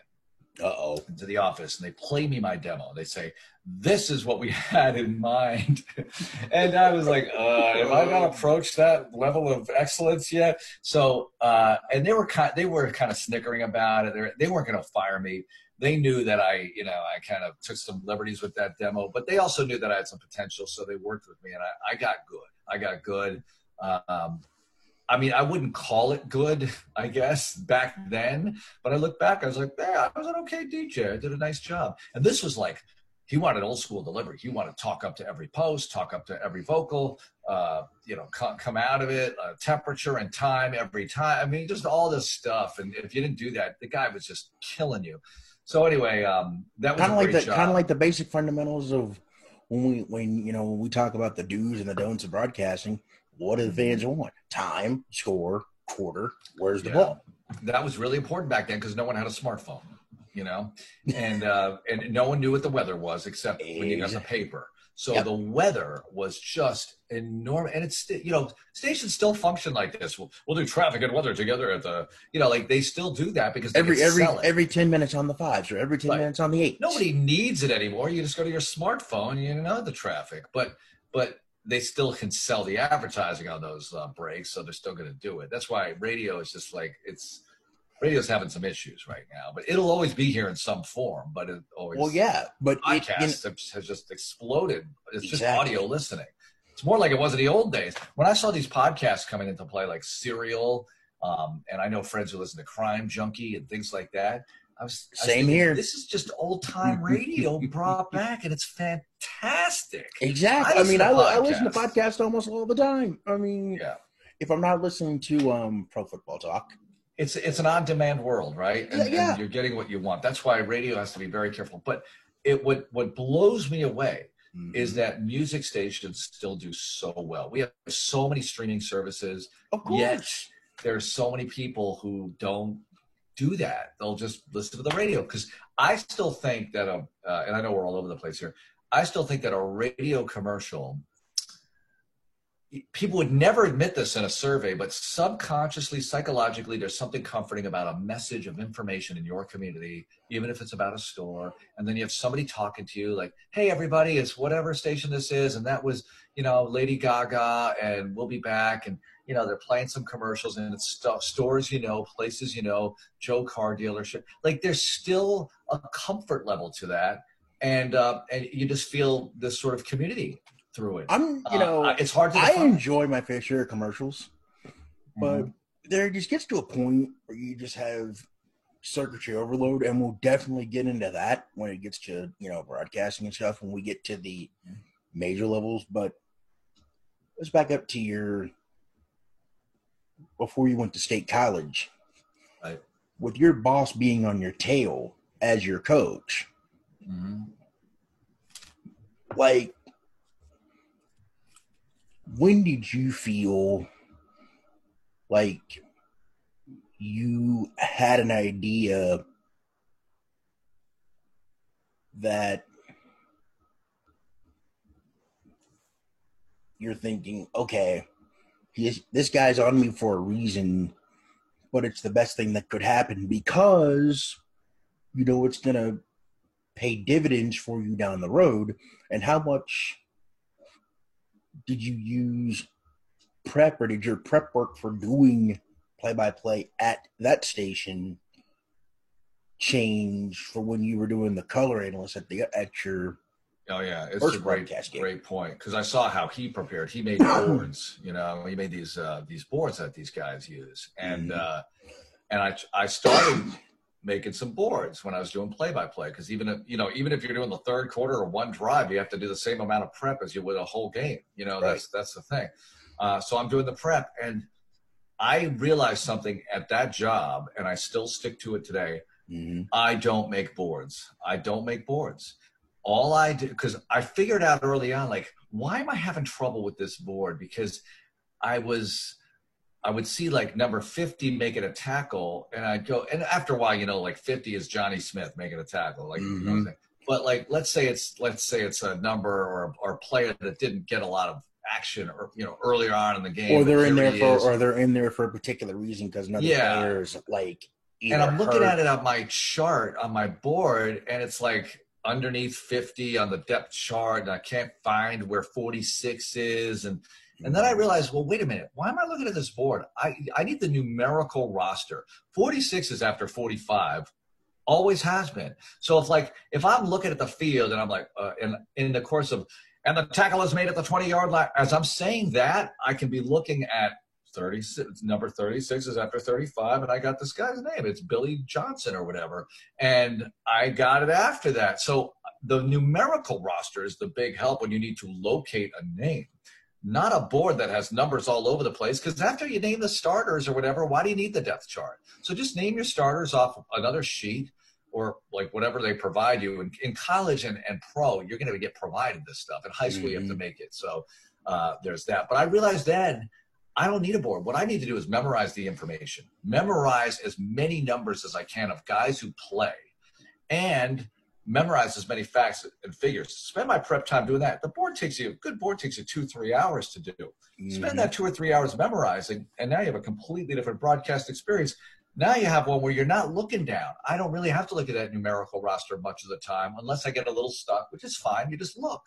S1: uh-oh.
S2: Into the office and they play me my demo. They say this is what we had in mind. And i was like uh have i not approached that level of excellence yet? So uh and they were kind they were kind of snickering about it. They're, they weren't going to fire me. They knew that i you know i kind of took some liberties with that demo but they also knew that i had some potential so they worked with me and i, I got good. I got good. Um, I mean, I wouldn't call it good, I guess, back then. But I look back, I was like, yeah, I was an okay DJ. I did a nice job. And this was like, he wanted old school delivery. He wanted to talk up to every post, talk up to every vocal, uh, you know, come, come out of it, uh, temperature and time every time. I mean, just all this stuff. And if you didn't do that, the guy was just killing you. So anyway, um, that was
S1: kind of like the kind of like the basic fundamentals of when we when you know when we talk about the do's and the don'ts of broadcasting what do the fans want? Time, score, quarter. Where's the yeah. ball?
S2: That was really important back then because no one had a smartphone, you know, and uh, and no one knew what the weather was except exactly. when you got the paper. So yep. the weather was just enormous, and it's you know stations still function like this. We'll, we'll do traffic and weather together at the you know like they still do that because
S1: every every every ten minutes on the fives or every ten but minutes on the eight.
S2: Nobody needs it anymore. You just go to your smartphone, you know the traffic. But but they still can sell the advertising on those uh, breaks, so they're still going to do it. That's why radio is just like it's radio's having some issues right now, but it'll always be here in some form. But it always
S1: well, yeah, but
S2: podcast it, has just exploded. It's exactly. just audio listening. It's more like it was in the old days when I saw these podcasts coming into play, like Serial, um, and I know friends who listen to Crime Junkie and things like that. I was
S1: same I was thinking, here.
S2: This is just old time radio brought back, and it's fantastic.
S1: Exactly. I, I mean, I, I, listen to podcasts almost all the time. I mean,
S2: yeah.
S1: if I'm not listening to um, Pro Football Talk,
S2: it's it's an on demand world, right?
S1: And, yeah, yeah.
S2: and you're getting what you want. That's why radio has to be very careful. But it what what blows me away mm-hmm. is that music stations still do so well. We have so many streaming services,
S1: of course.
S2: Yet there's so many people who don't do that. They'll just listen to the radio because I still think that a, uh, and I know we're all over the place here. I still think that a radio commercial, people would never admit this in a survey, but subconsciously, psychologically, there's something comforting about a message of information in your community, even if it's about a store. And then you have somebody talking to you like, hey, everybody, it's whatever station this is. And that was, you know, Lady Gaga, and we'll be back. And you know they're playing some commercials and it's stuff, stores you know places you know joe car dealership. Like there's still a comfort level to that and uh, and you just feel this sort of community through it.
S1: I'm you uh, know
S2: it's hard to
S1: i enjoy my fair share of commercials but mm-hmm. there just gets to a point where you just have circuitry overload and we'll definitely get into that when it gets to you know broadcasting and stuff when we get to the major levels but let's back up to your before you went to state college,
S2: right.
S1: with your boss being on your tail as your coach,
S2: mm-hmm.
S1: like, when did you feel like you had an idea that you're thinking, okay, this guy's on me for a reason, but it's the best thing that could happen because you know it's going to pay dividends for you down the road. And how much did you use prep or did your prep work for doing play by play at that station change for when you were doing the color analyst at the at your
S2: Oh yeah, it's First a great, great point because I saw how he prepared. He made boards, you know, he made these uh, these boards that these guys use, and mm-hmm. uh, and I I started making some boards when I was doing play by play because even if you know even if you're doing the third quarter or one drive, you have to do the same amount of prep as you would a whole game. You know, right. that's that's the thing. Uh, so I'm doing the prep, and I realized something at that job, and I still stick to it today.
S1: Mm-hmm.
S2: I don't make boards. I don't make boards all I do, because I figured out early on, like why am I having trouble with this board? Because I was, I would see like number 50 making a tackle, and I'd go, and after a while, you know, like 50 is Johnny Smith making a tackle. Like, mm-hmm. you know mm-hmm. but like, let's say it's, let's say it's a number or, or a player that didn't get a lot of action or you know earlier on in the game
S1: or they're in there for is. or they're in there for a particular reason because another yeah. player's like
S2: and i'm looking hurt. at it on my chart on my board and it's like underneath 50 on the depth chart and I can't find where 46 is and and then I realized, well, wait a minute. Why am I looking at this board? I, I need the numerical roster. 46 is after 45. Always has been. So if like if I'm looking at the field and I'm like uh, in in the course of and the tackle is made at the 20 yard line, as I'm saying that, I can be looking at 36 number 36 is after 35 and i got this guy's name. It's billy johnson or whatever. And i got it after that. So the numerical roster is the big help when you need to locate a name. Not a board that has numbers all over the place because after you name the starters or whatever why do you need the depth chart? So just name your starters off another sheet or like whatever they provide you. In, in college and, and pro you're going to get provided this stuff. In high school mm-hmm. you have to mm-hmm. make it. So uh, there's that. But i realized then I don't need a board. What I need to do is memorize the information, memorize as many numbers as I can of guys who play, and memorize as many facts and figures. Spend my prep time doing that. The board takes you, a good board takes you two, three hours to do. Mm-hmm. Spend that two or three hours memorizing, and now you have a completely different broadcast experience. Now you have one where you're not looking down. I don't really have to look at that numerical roster much of the time unless I get a little stuck, which is fine. You just look,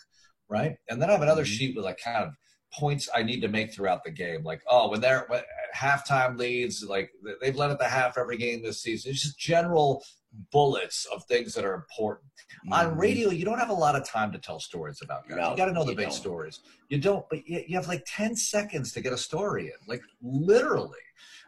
S2: right? And then I have another mm-hmm. sheet with like kind of points I need to make throughout the game. Like, oh, when they're when, halftime leads, like they've led at the half every game this season. It's just general bullets of things that are important. Mm-hmm. On radio, you don't have a lot of time to tell stories about guys. No, you got to know the big don't. stories. You don't, but you, you, have like 10 seconds to get a story in, like literally.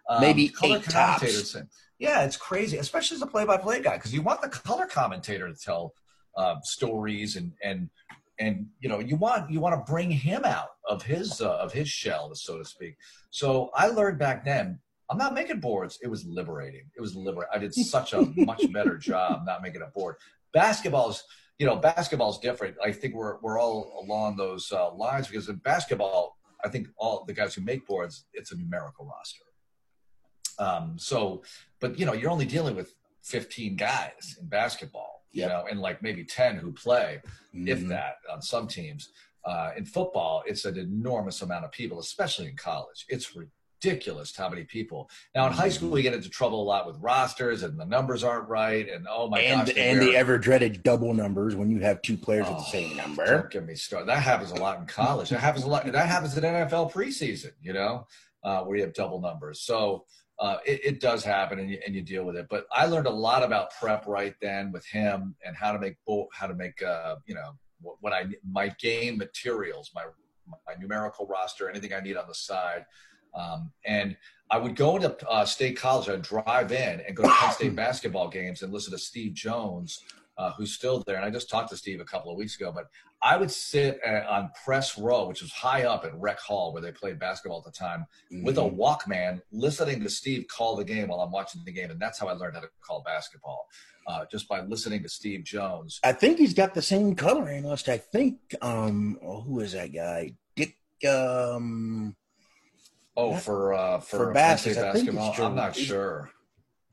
S1: Um, Maybe color commentators.
S2: Tops. Yeah, it's crazy, especially as a play-by-play guy, because you want the color commentator to tell uh, stories and and and you know you want you want to bring him out of his uh, of his shell so to speak. So i learned back then i'm not making boards. It was liberating. It was liberating i did such a much better job not making a board. Basketball's you know basketball's different. I think we're we're all along those uh, lines because in basketball i think all the guys who make boards it's a numerical roster. Um so but you know you're only dealing with 15 guys in basketball you yep. know, and like maybe 10 who play, mm-hmm. if that, on some teams. Uh, in football, it's an enormous amount of people, especially in college. It's ridiculous how many people. Now in high school, we get into trouble a lot with rosters, and the numbers aren't right. And oh my
S1: and,
S2: gosh,
S1: and the ever dreaded double numbers when you have two players oh, with the same number.
S2: Don't get me started. That happens a lot in college. that happens a lot. That happens in NFL preseason. You know, uh, where you have double numbers. So uh, it, it, does happen and you, and you deal with it. But I learned a lot about prep right then with him and how to make how to make uh, you know what, what, I my game materials, my my numerical roster, anything I need on the side. Um, and I would go into uh, state college. I'd drive in and go to Penn State basketball games and listen to Steve Jones uh, who's still there. And I just talked to Steve a couple of weeks ago, but I would sit at, on press row, which was high up at Rec Hall where they played basketball at the time, mm-hmm. with a mm-hmm. Walkman, listening to Steve call the game while I'm watching the game. And that's how I learned how to call basketball. Uh, just by listening to Steve Jones.
S1: I think he's got the same color analyst. I think, um, oh, who is that guy? Dick, um,
S2: Oh, for uh, for, for basketball, I'm not sure.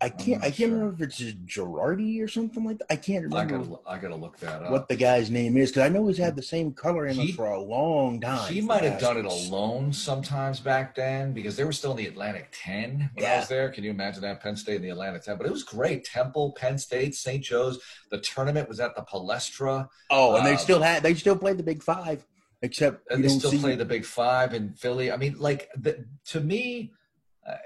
S1: I can't. I can't sure. remember if it's Girardi or something like that. I can't remember.
S2: I gotta, I gotta look that up.
S1: What the guy's name is because I know he's had the same color in he, for a long time.
S2: He might have done it alone sometimes back then because they were still in the Atlantic Ten when yeah. I was there. Can you imagine that Penn State in the Atlantic Ten? But it was great. Temple, Penn State, St. Joe's. The tournament was at the Palestra.
S1: Oh, and um, they still had. They still played the Big Five, except
S2: and they still play the Big Five in Philly. I mean, like the, to me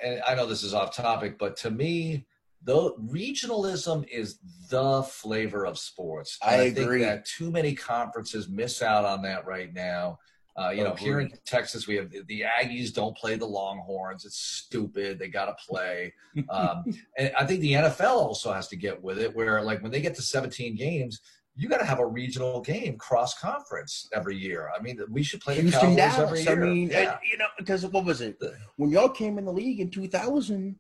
S2: and I know this is off topic, but to me, the regionalism is the flavor of sports.
S1: I, I, agree.
S2: think that too many conferences miss out on that right now. Uh, you know, here in Texas, we have the Aggies don't play the Longhorns. It's stupid. They got to play. Um, and I think the NFL also has to get with it, where like when they get to 17 games, you got to have a regional game cross conference every year. I mean, we should play Houston, the Cowboys Dallas. every year. I mean,
S1: yeah. you know, because what was it when y'all came in the league in 2000?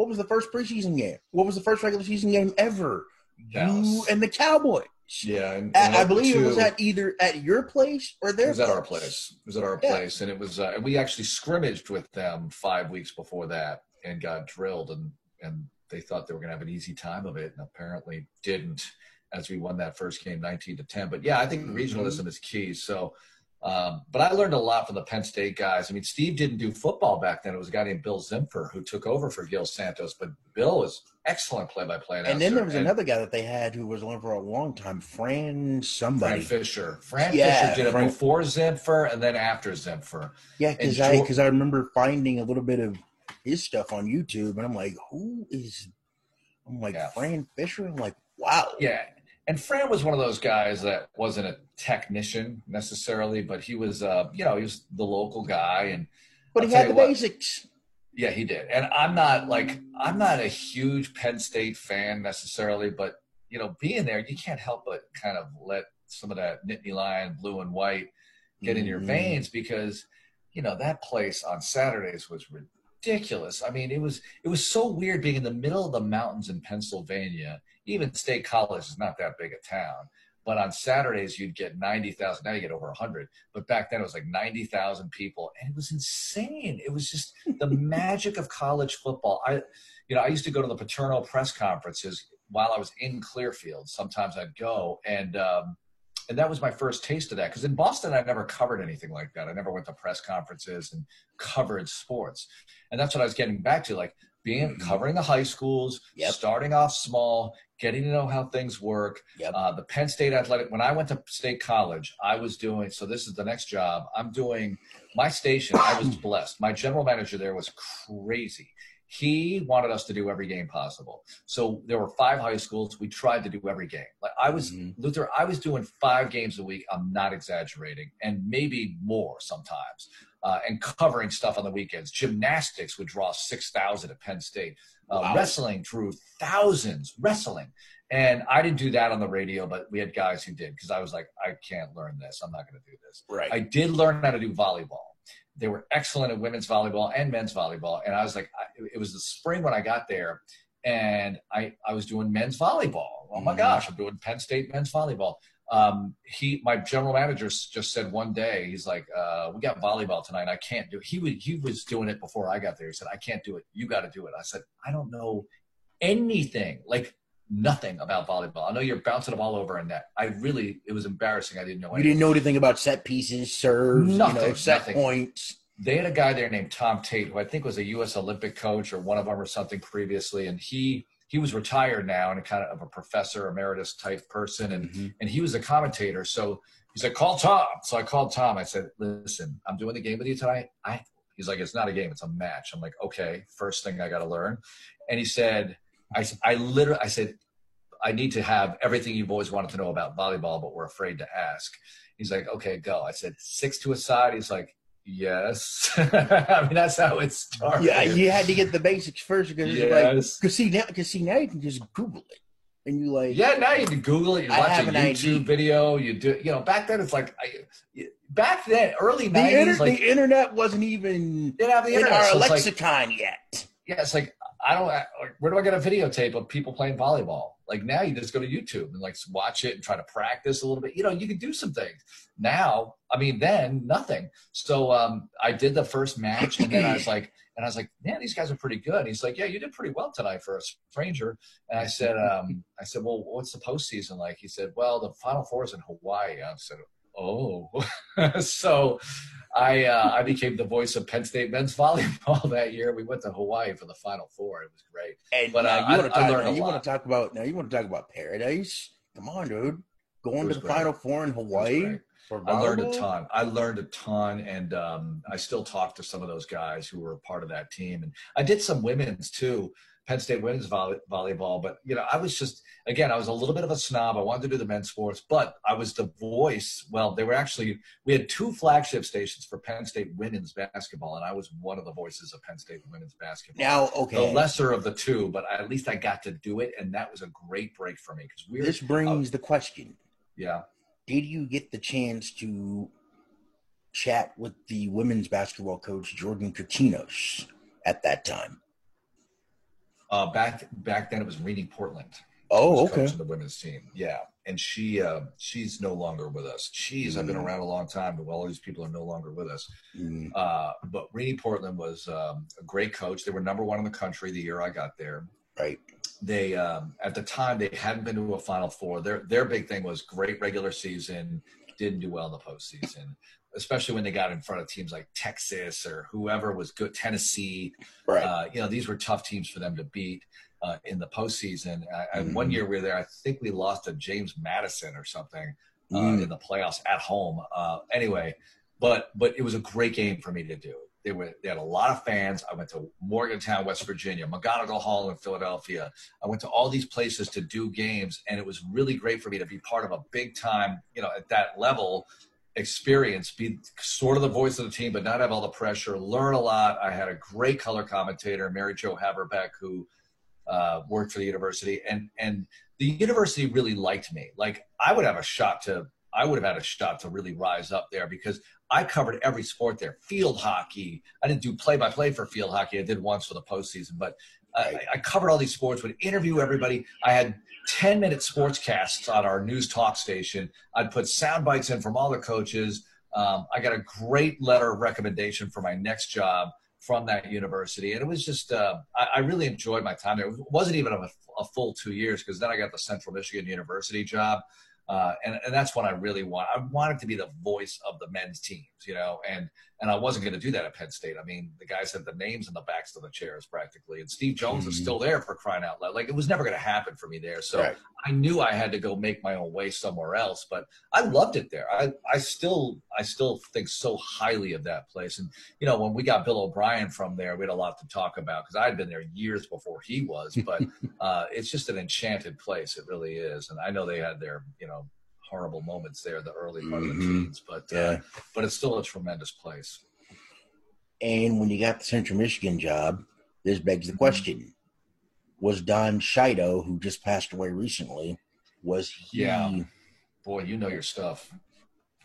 S1: What was the first preseason game? What was the first regular season game ever? Dallas. You and the Cowboys.
S2: Yeah, and,
S1: and I, I believe two, it was at either at your place or their. It
S2: was place. at our place. It was at our yeah. place, and it was. Uh, and we actually scrimmaged with them five weeks before that, and got drilled, and and they thought they were going to have an easy time of it, and apparently didn't. As we won that first game, nineteen to ten. But yeah, I think mm-hmm. regionalism is key. So um, but I learned a lot from the Penn State guys. I mean, Steve didn't do football back then. It was a guy named Bill Zimpher who took over for Gil Santos. But Bill was excellent play-by-play
S1: And then there was and another guy that they had who was on for a long time, Fran somebody.
S2: Fran Fisher. Fran yeah, Fisher did Fran. it before Zimpher and then after Zimpher.
S1: Yeah, because I because I remember finding a little bit of his stuff on YouTube, and I'm like, who is? I'm like yeah. Fran Fisher. I'm like, wow.
S2: Yeah, and Fran was one of those guys that wasn't a technician necessarily, but he was, uh, you know, he was the local guy, and
S1: but I'll he had the what, basics.
S2: Yeah, he did. And I'm not like I'm not a huge Penn State fan necessarily, but you know, being there, you can't help but kind of let some of that Nittany Lion blue and white get in your mm-hmm. veins because you know that place on Saturdays was ridiculous. I mean, it was it was so weird being in the middle of the mountains in Pennsylvania. Even State College is not that big a town, but on Saturdays you'd get ninety thousand. Now you get over hundred, but back then it was like ninety thousand people, and it was insane. It was just the magic of college football. I, you know, I used to go to the Paterno press conferences while I was in Clearfield. Sometimes I'd go and. Um, and that was my first taste of that because in Boston I never covered anything like that. I never went to press conferences and covered sports, and that's what I was getting back to, like being mm-hmm. covering the high schools, yep. starting off small, getting to know how things work. Yep. Uh, the Penn State Athletic. When I went to State College, I was doing. So this is the next job. I'm doing my station. I was blessed. My general manager there was crazy he wanted us to do every game possible. So there were five high schools. We tried to do every game. Like I was mm-hmm. Luther, I was doing five games a week. I'm not exaggerating, and maybe more sometimes. Uh, and covering stuff on the weekends. Gymnastics would draw six thousand at Penn State. Uh, wow. Wrestling drew thousands. Wrestling, and I didn't do that on the radio, but we had guys who did because I was like, I can't learn this. I'm not going to do this.
S1: Right.
S2: I did learn how to do volleyball they were excellent at women's volleyball and men's volleyball. And I was like, I, it was the spring when I got there, and I I was doing men's volleyball. Oh my mm-hmm. gosh, I'm doing Penn State men's volleyball. Um, he, my general manager, just said one day, he's like, uh, "We got volleyball tonight. I can't do." It. He would he was doing it before I got there. He said, "I can't do it. You got to do it." I said, "I don't know anything. Like nothing about volleyball. I know you're bouncing them all over a net. I really, it was embarrassing. I didn't know.
S1: Anything. You didn't know anything about set pieces, serves, nothing, you know, set nothing. points.
S2: They had a guy there named Tom Tait, who I think was a U.S. Olympic coach or one of them or something previously, and he he was retired now and a kind of a professor emeritus type person, and mm-hmm. and he was a commentator. So he said, "Call Tom." So I called Tom. I said, "Listen, I'm doing the game with you tonight. I." He's like, "It's not a game. It's a match." I'm like, "Okay, first thing I got to learn," and he said I, I literally, I said, I need to have everything you've always wanted to know about volleyball, but we're afraid to ask. He's like, okay, go. I said, six to a side. He's like, yes. I mean, that's how it started.
S1: Yeah, you had to get the basics first because yes. like, cause see now, cause see now you can just Google it. And you like,
S2: yeah, now you can Google it. You watch a YouTube video. You do, you know, back then it's like, I, back then, early
S1: the
S2: 90s,
S1: inter-
S2: like,
S1: the internet wasn't even
S2: didn't have the
S1: in
S2: internet,
S1: our so lexicon like, yet.
S2: Yeah, it's like I don't like where do I get a videotape of people playing volleyball? Like now you just go to YouTube and like watch it and try to practice a little bit. You know, you can do some things. Now, I mean, then nothing. So um, I did the first match and then I was like, and I was like, man, these guys are pretty good. he's like, yeah, you did pretty well tonight for a stranger. And I said, um, I said, well, what's the postseason like? He said, well, the Final Four is in Hawaii. I said, oh, so I uh, I became the voice of Penn State men's volleyball that year. We went to Hawaii for the Final Four. It was great.
S1: And but uh, you want to talk, you want to talk about now? You want to talk about paradise? Come on, dude. Going to the great. Final Four in Hawaii.
S2: I learned a ton. I learned a ton, and um, I still talk to some of those guys who were part of that team. And I did some women's too. Penn State women's volley, volleyball. But you know, I was just again, I was a little bit of a snob. I wanted to do the men's sports, but I was the voice. Well, they were actually we had two flagship stations for Penn State women's basketball, and I was one of the voices of Penn State women's basketball.
S1: Now, okay,
S2: the lesser of the two, but at least I got to do it, and that was a great break for me because we.
S1: This brings uh, the question.
S2: Yeah.
S1: Did you get the chance to chat with the women's basketball coach Jordan Katinos at that time?
S2: Uh, back back then, it was Rene Portland.
S1: Oh, okay.
S2: The women's team, yeah. And she uh, she's no longer with us. She's mm. I've been mm. around a long time, but all these people are no longer with us. Mm. Uh, but Rene Portland was um, a great coach. They were number one in the country the year I got there.
S1: Right.
S2: They um, at the time they hadn't been to a Final Four. Their their big thing was great regular season, didn't do well in the postseason especially when they got in front of teams like Texas or whoever was good, Tennessee. Right. Uh, you know, these were tough teams for them to beat uh, in the postseason. Mm-hmm. One year we were there, I think we lost to James Madison or something uh, mm. in the playoffs at home. Uh, anyway, but but it was a great game for me to do. They were they had a lot of fans. I went to Morgantown, West Virginia, McGonigle Hall in Philadelphia. I went to all these places to do games, and it was really great for me to be part of a big time, you know, at that level experience, be sort of the voice of the team, but not have all the pressure, learn a lot. I had a great color commentator, Mary Jo Haverbeck, who uh, worked for the university, and and the university really liked me. Like I would have a shot to, I would have had a shot to really rise up there because I covered every sport there. Field hockey. I didn't do play by play for field hockey. I did once for the postseason, but I, I covered all these sports. Would interview everybody. I had 10 minute sportscasts on our news talk station. I'd put sound bites in from all the coaches. Um, I got a great letter of recommendation for my next job from that university. And it was just, uh, I, I, really enjoyed my time there. It wasn't even a, a full two years because then I got the Central Michigan University job. Uh, and, and that's what I really want. I wanted to be the voice of the men's teams, you know, and and I wasn't going to do that at Penn State. I mean, the guys had the names in the backs of the chairs practically, and Steve Jones mm-hmm. is still there for crying out loud. Like it was never going to happen for me there. So right. I knew I had to go make my own way somewhere else. But I loved it there. I I still I still think so highly of that place. And you know, when we got Bill O'Brien from there, we had a lot to talk about because I had been there years before he was. But uh, it's just an enchanted place. It really is. And I know they had their you know horrible moments there, the early part mm-hmm. of the mm-hmm. teens, but uh, yeah. uh, but it's still a tremendous place.
S1: And when you got the Central Michigan job, this begs the mm-hmm. question: Was Don Shido, who just passed away recently, was he?
S2: Yeah, boy, you know your stuff.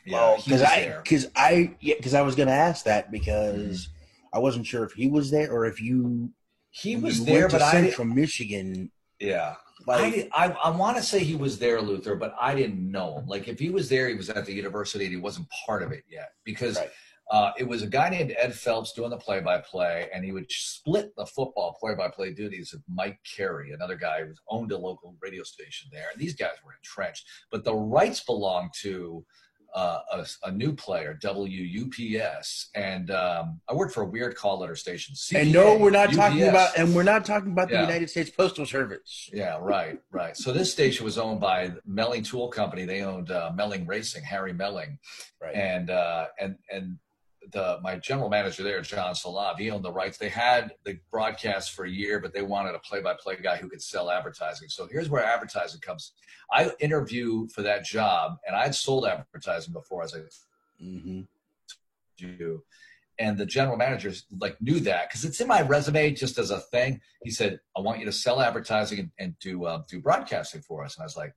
S1: Yeah, because I because I yeah because I was going to ask that because mm-hmm. I wasn't sure if he was there or if you
S2: he was there, but
S1: Central I Michigan.
S2: Yeah, like, I, I, I want to say he was there, Luther, but I didn't know him. Like if he was there, he was at the university and he wasn't part of it yet because right. uh, it was a guy named Ed Phelps doing the play-by-play, and he would split the football play-by-play duties with Mike Carey, another guy who owned a local radio station there. And these guys were entrenched, but the rights belonged to uh, a, a, new player, WUPS, and um, I worked for a weird call letter station.
S1: CPA, and no, we're not UPS. talking about, and we're not talking about the yeah. United States Postal Service.
S2: Yeah, right, right. So this station was owned by Melling Tool Company. They owned uh, Melling Racing, Harry Melling, right. and uh, and and the my general manager there, John Salav, he owned the rights. They had the broadcast for a year, but they wanted a play-by-play guy who could sell advertising. So here's where advertising comes. I interview for that job, and I'd sold advertising before as I mm-hmm. do. And the general manager like knew that because it's in my resume just as a thing. He said, "I want you to sell advertising and, and do uh, do broadcasting for us." And I was like,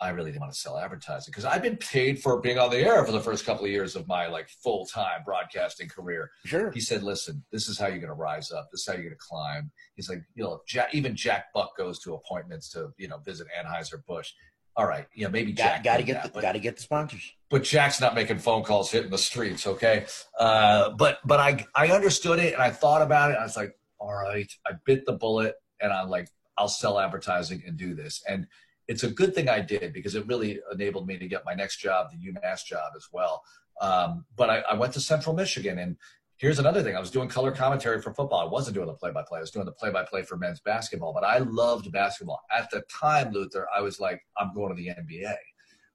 S2: I really didn't want to sell advertising because I've been paid for being on the air for the first couple of years of my like full time broadcasting career.
S1: Sure.
S2: He said, "Listen, this is how you're going to rise up. This is how you're going to climb." He's like, you know, Jack, even Jack Buck goes to appointments to you know visit Anheuser Busch. All right, you know, maybe Jack
S1: got to get the, got to get the sponsors.
S2: But Jack's not making phone calls, hitting the streets. Okay, uh, but but I I understood it and I thought about it. I was like, all right, I bit the bullet and I'm like, I'll sell advertising and do this and it's a good thing I did because it really enabled me to get my next job, the UMass job as well. Um, but I, I, went to Central Michigan, and here's another thing: I was doing color commentary for football. I wasn't doing the play-by-play. I was doing the play-by-play for men's basketball. But I loved basketball at the time, Luther. I was like, I'm going to the NBA.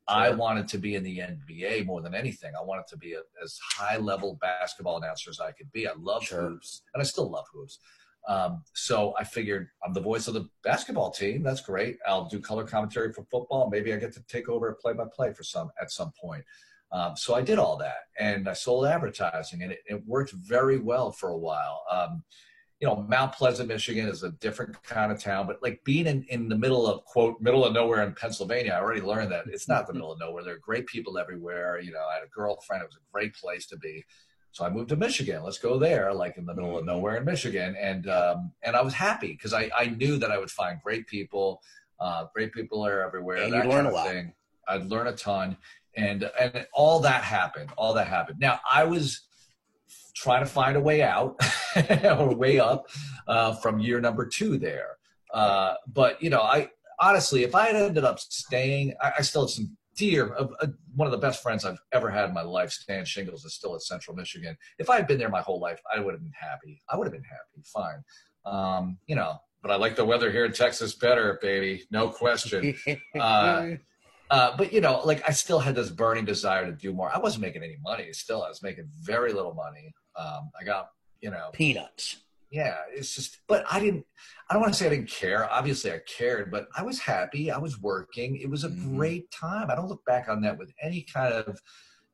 S2: I wanted to be in the NBA more than anything. I wanted to be a, as high level basketball announcer as I could be. I love sure. hoops, and I still love hoops. Um, so I figured I'm the voice of the basketball team. That's great. I'll do color commentary for football. Maybe I get to take over a play by play for some at some point. Um, so I did all that and I sold advertising and it, it worked very well for a while. Um, you know, Mount Pleasant, Michigan is a different kind of town, but like being in, in the middle of quote, middle of nowhere in Pennsylvania, I already learned that it's not the middle of nowhere. There are great people everywhere. You know, I had a girlfriend. It was a great place to be. So I moved to Michigan. Let's go there, like in the middle of nowhere in Michigan, and um, and I was happy because I I knew that I would find great people. Uh, great people are everywhere.
S1: And
S2: that
S1: you learn
S2: kind
S1: a
S2: of
S1: lot.
S2: thing. I'd learn a ton, and and all that happened. All that happened. Now I was trying to find a way out or way up uh, from year number two there. Uh, but you know, I honestly, if I had ended up staying, I, I still have some dear, uh, one of the best friends I've ever had in my life, Stan Shingles, is still at Central Michigan. If I had been there my whole life, I would have been happy. I would have been happy, fine. Um, you know, but I like the weather here in Texas better, baby, no question. Uh, uh, but you know, like I still had this burning desire to do more. I wasn't making any money. Still, I was making very little money. Um, I got, you know,
S1: Peanuts.
S2: Yeah, it's just, but I didn't, I don't want to say I didn't care. Obviously, I cared, but I was happy. I was working. It was a
S1: Mhm.
S2: great time. I don't look back on that with any kind of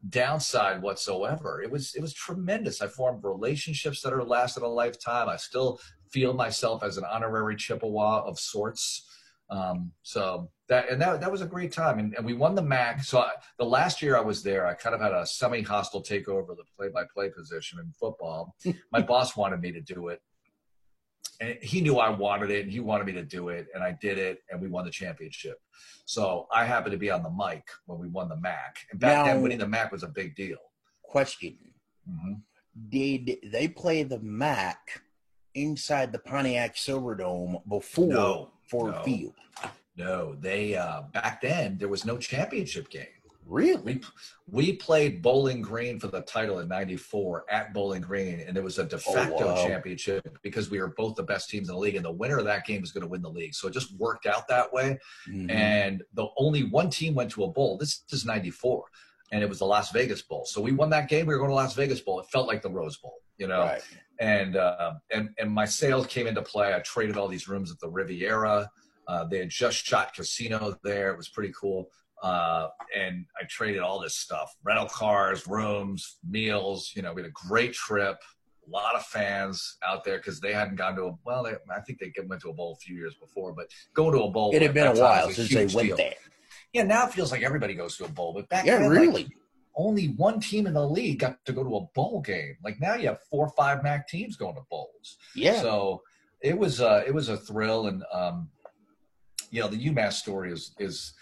S2: downside whatsoever. It was, it was tremendous. I formed relationships that are lasted a lifetime. I still feel myself as an honorary Chippewa of sorts. Um, so that, and that, that was a great time. And, and we won the MAC. So I, the last year I was there, I kind of had a semi hostile takeover of the play by play position in football. My boss wanted me to do it and he knew I wanted it and he wanted me to do it and I did it and we won the championship. So I happened to be on the mic when we won the MAC. And back
S1: Now-
S2: then winning the MAC was a big deal.
S1: Question:
S2: hmm
S1: Did they play the MAC inside the Pontiac Silverdome before
S2: No,
S1: Ford
S2: no.
S1: Field?
S2: No, they uh, back then there was no championship game.
S1: Really?
S2: We played Bowling Green for the title in '94 at Bowling Green, and it was a de facto
S1: wow.
S2: championship because we were both the best teams in the league, and the winner of that game was going to win the league. So it just worked out that way.
S1: Mhm.
S2: and the only one team went to a bowl. This is '94, and it was the Las Vegas Bowl. So we won that game. We were going to Las Vegas Bowl. It felt like the Rose Bowl, you know.
S1: right.
S2: And uh, and and my sales came into play. I traded all these rooms at the Riviera. Uh, they had just shot casino there. It was pretty cool. Uh, and I traded all this stuff: rental cars, rooms, meals. You know, we had a great trip. A lot of fans out there because they hadn't gone to a well. They, I think they went to a bowl a few years before, but going to a bowl.
S1: It had been a while
S2: was
S1: since they went
S2: deal.
S1: there.
S2: Yeah, now it feels like everybody goes to a bowl, but back
S1: Yeah,
S2: then, like,
S1: really.
S2: only one team in the league got to go to a bowl game. Like now, you have four or five MAC teams going to bowls.
S1: yeah.
S2: So it was uh, it was a thrill, and um, you know the UMass story is is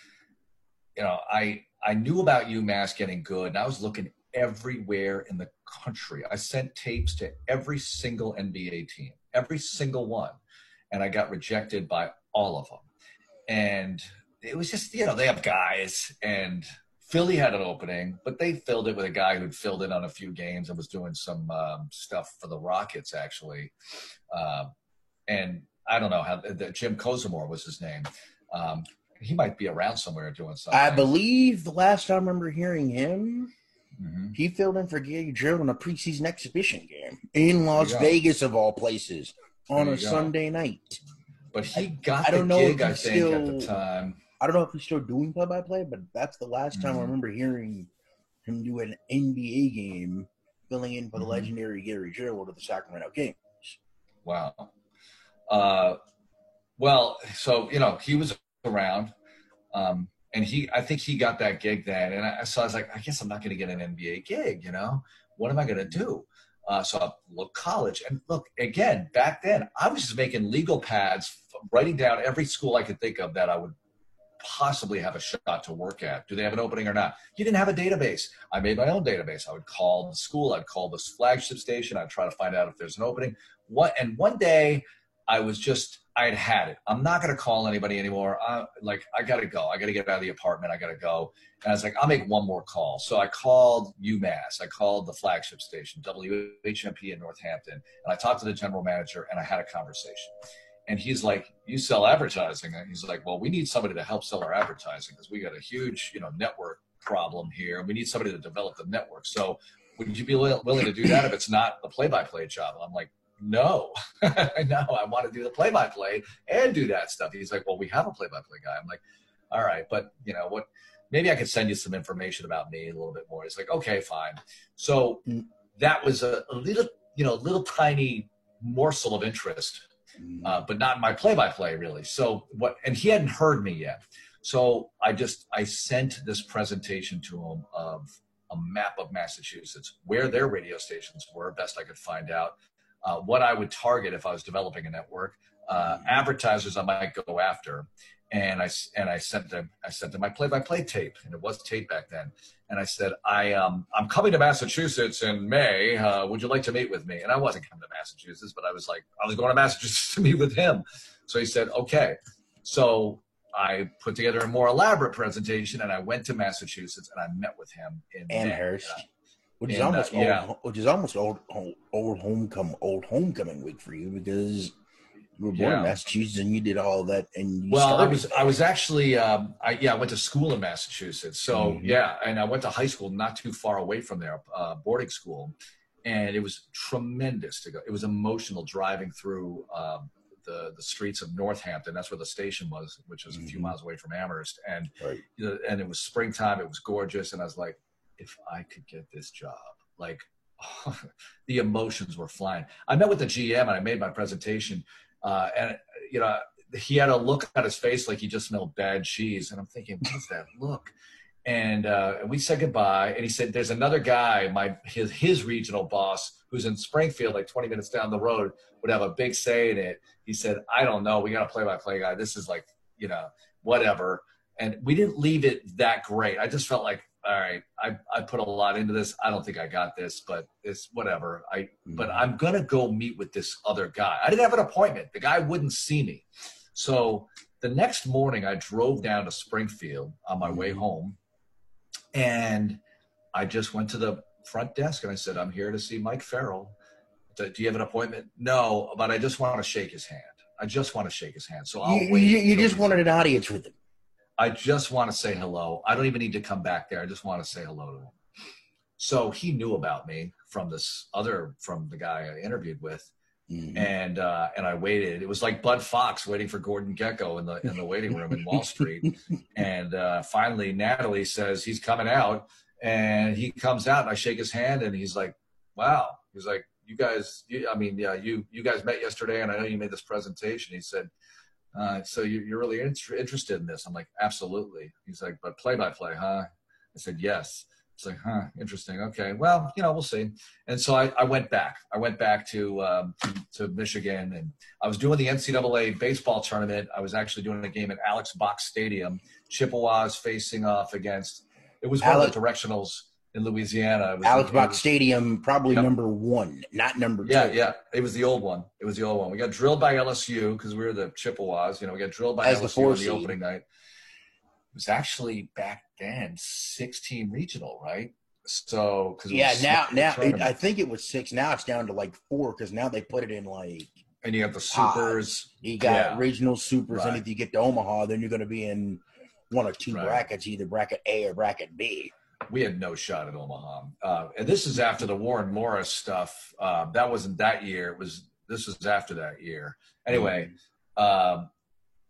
S2: you know I I knew about UMass getting good, and I was looking everywhere in the country. I sent tapes to every single NBA team, every single one, and I got rejected by all of them. And it was just you know they have guys and. Philly had an opening, but they filled it with a guy who'd filled in on a few games and was doing some um, stuff for the Rockets, actually. Um, and I don't know how the, Jim Kozimor was his name. Um, he might be around somewhere doing something.
S1: I believe the last time I remember hearing him,
S2: Mhm.
S1: he filled in for Gary Gerould in a preseason exhibition game in Las. Vegas, of all places, on a
S2: go.
S1: Sunday night.
S2: But he got
S1: I don't know
S2: gig,
S1: if
S2: I
S1: he's
S2: think, at the
S1: still-
S2: time.
S1: I don't know if he's still doing play by play, but that's the last time I
S2: Mhm.
S1: remember hearing him do an NBA game filling in for the
S2: Mhm.
S1: legendary Gary Gerould of the Sacramento Kings.
S2: Wow. Uh, well, so you know he was around, um, and he I think he got that gig then, and I, so I was like, I guess I'm not going to get an NBA gig. You know, what am I going to do? Uh, so I look college, and look again. Back then, I was just making legal pads, writing down every school I could think of that I would possibly have a shot to work at. Do they have an opening or not? You didn't have a database. I made my own database. I would call the school. I'd call this flagship station. I'd try to find out if there's an opening. What and one day I was just I had had it. I'm not going to call anybody anymore. I, like I got to go. I got to get out of the apartment. I got to go. And I was like, I'll make one more call. So I called UMass. I called the flagship station, WHMP in Northampton, and I talked to the general manager and I had a conversation. And he's like, "You sell advertising?" And he's like, "Well, we need somebody to help sell our advertising because we got a huge, you know, network problem here. We need somebody to develop the network. So, would you be willing to do that if it's not the play-by-play job?" And I'm like, "No, no, I want to do the play-by-play and do that stuff." He's like, "Well, we have a play-by-play guy." I'm like, "All right, but you know what? Maybe I could send you some information about me a little bit more." He's like, "Okay, fine." So
S1: Mm.
S2: that was a, a little, you know, little tiny morsel of interest uh, but not my play-by-play really. So what? And he hadn't heard me yet. So I just I sent this presentation to him of a map of Massachusetts, where their radio stations were, best I could find out, uh, what I would target if I was developing a network, uh, advertisers I might go after, and I and I sent them I sent them my play-by-play tape, and it was tape back then. And I said, I um I'm coming to Massachusetts in May. Uh, would you like to meet with me? And I wasn't coming to Massachusetts, but I was like, I was going to Massachusetts to meet with him. So he said, okay. So I put together a more elaborate presentation, and I went to Massachusetts and I met with him in
S1: Amherst.
S2: May.
S1: Which is
S2: And, uh,
S1: almost
S2: yeah.
S1: old, which is almost old old, homecoming old homecoming week for you because you were born
S2: Yeah.
S1: in Massachusetts and you did all that and you
S2: Well, I was. I was actually um, I yeah I went to school in Massachusetts. So
S1: Mhm.
S2: yeah, and I went to high school not too far away from there, uh, boarding school, and it was tremendous to go. It was emotional driving through um, the the streets of Northampton. That's where the station was, which was a few
S1: Mhm.
S2: miles away from Amherst, and
S1: Right.
S2: you know, and it was springtime. It was gorgeous, and I was like, if I could get this job, like the emotions were flying. I met with the GM and I made my presentation, uh, and you know he had a look on his face like he just smelled bad cheese, and I'm thinking, what's that look? And uh, and we said goodbye, and he said, "There's another guy, my his his regional boss, who's in Springfield, like 20 minutes down the road, would have a big say in it." He said, "I don't know. We got a play-by-play guy. This is like, you know, whatever." And we didn't leave it that great. I just felt like, all right, I I put a lot into this. I don't think I got this, but it's whatever. I but
S1: Mm-hmm.
S2: I'm gonna go meet with this other guy. I didn't have an appointment. The guy wouldn't see me. So the next morning, I drove down to Springfield on my way
S1: Mhm.
S2: home, and I just went to the front desk and I said, "I'm here to see Mike Farrell. Do do you have an appointment?" No, but I just want to shake his hand. I just want to shake his hand. So I'll
S1: you,
S2: wait.
S1: you, you just wanted an audience with him.
S2: I just want to say hello. I don't even need to come back there. I just want to say hello to him. So he knew about me from this other from the guy I interviewed with,
S1: Mhm.
S2: and uh, and I waited. It was like Bud Fox waiting for Gordon Gekko in the in the waiting room in Wall Street. And uh, finally, Natalie says he's coming out, and he comes out, and I shake his hand, and he's like, "Wow." He's like, "You guys, you, I mean, yeah, you you guys met yesterday, and I know you made this presentation." He said. Uh, so you, you're really inter- interested in this? I'm like, absolutely. He's like, but play by play, huh? I said, yes. It's like, huh, interesting. Okay, well, you know, we'll see. And so I, I went back. I went back to, um, to Michigan, and I was doing the NCAA baseball tournament. I was actually doing a game at Alex Box Stadium. Chippewas facing off against. It was one
S1: Alex-
S2: of the directionals in Louisiana.
S1: Alex Box Stadium, probably
S2: Yep.
S1: number one, not number two.
S2: yeah, yeah. It was the old one. It was the old one. We got drilled by LSU because we were the Chippewas. You know, we got drilled by
S1: As the
S2: LSU
S1: four
S2: on the
S1: seed.
S2: opening night. It was actually back then 16 regional, right? So, because
S1: Yeah, now now it, I think it was six. Now it's down to like four because now they put it in like
S2: and you have the supers.
S1: you got
S2: Yeah.
S1: regional supers, and if you get to Omaha, then you're going to be in one or two
S2: Right.
S1: brackets, either bracket A or bracket B.
S2: We had no shot at Omaha, uh, and this is after the Warren Morris stuff. Uh, that wasn't that year. It was this was after that year. Anyway, um,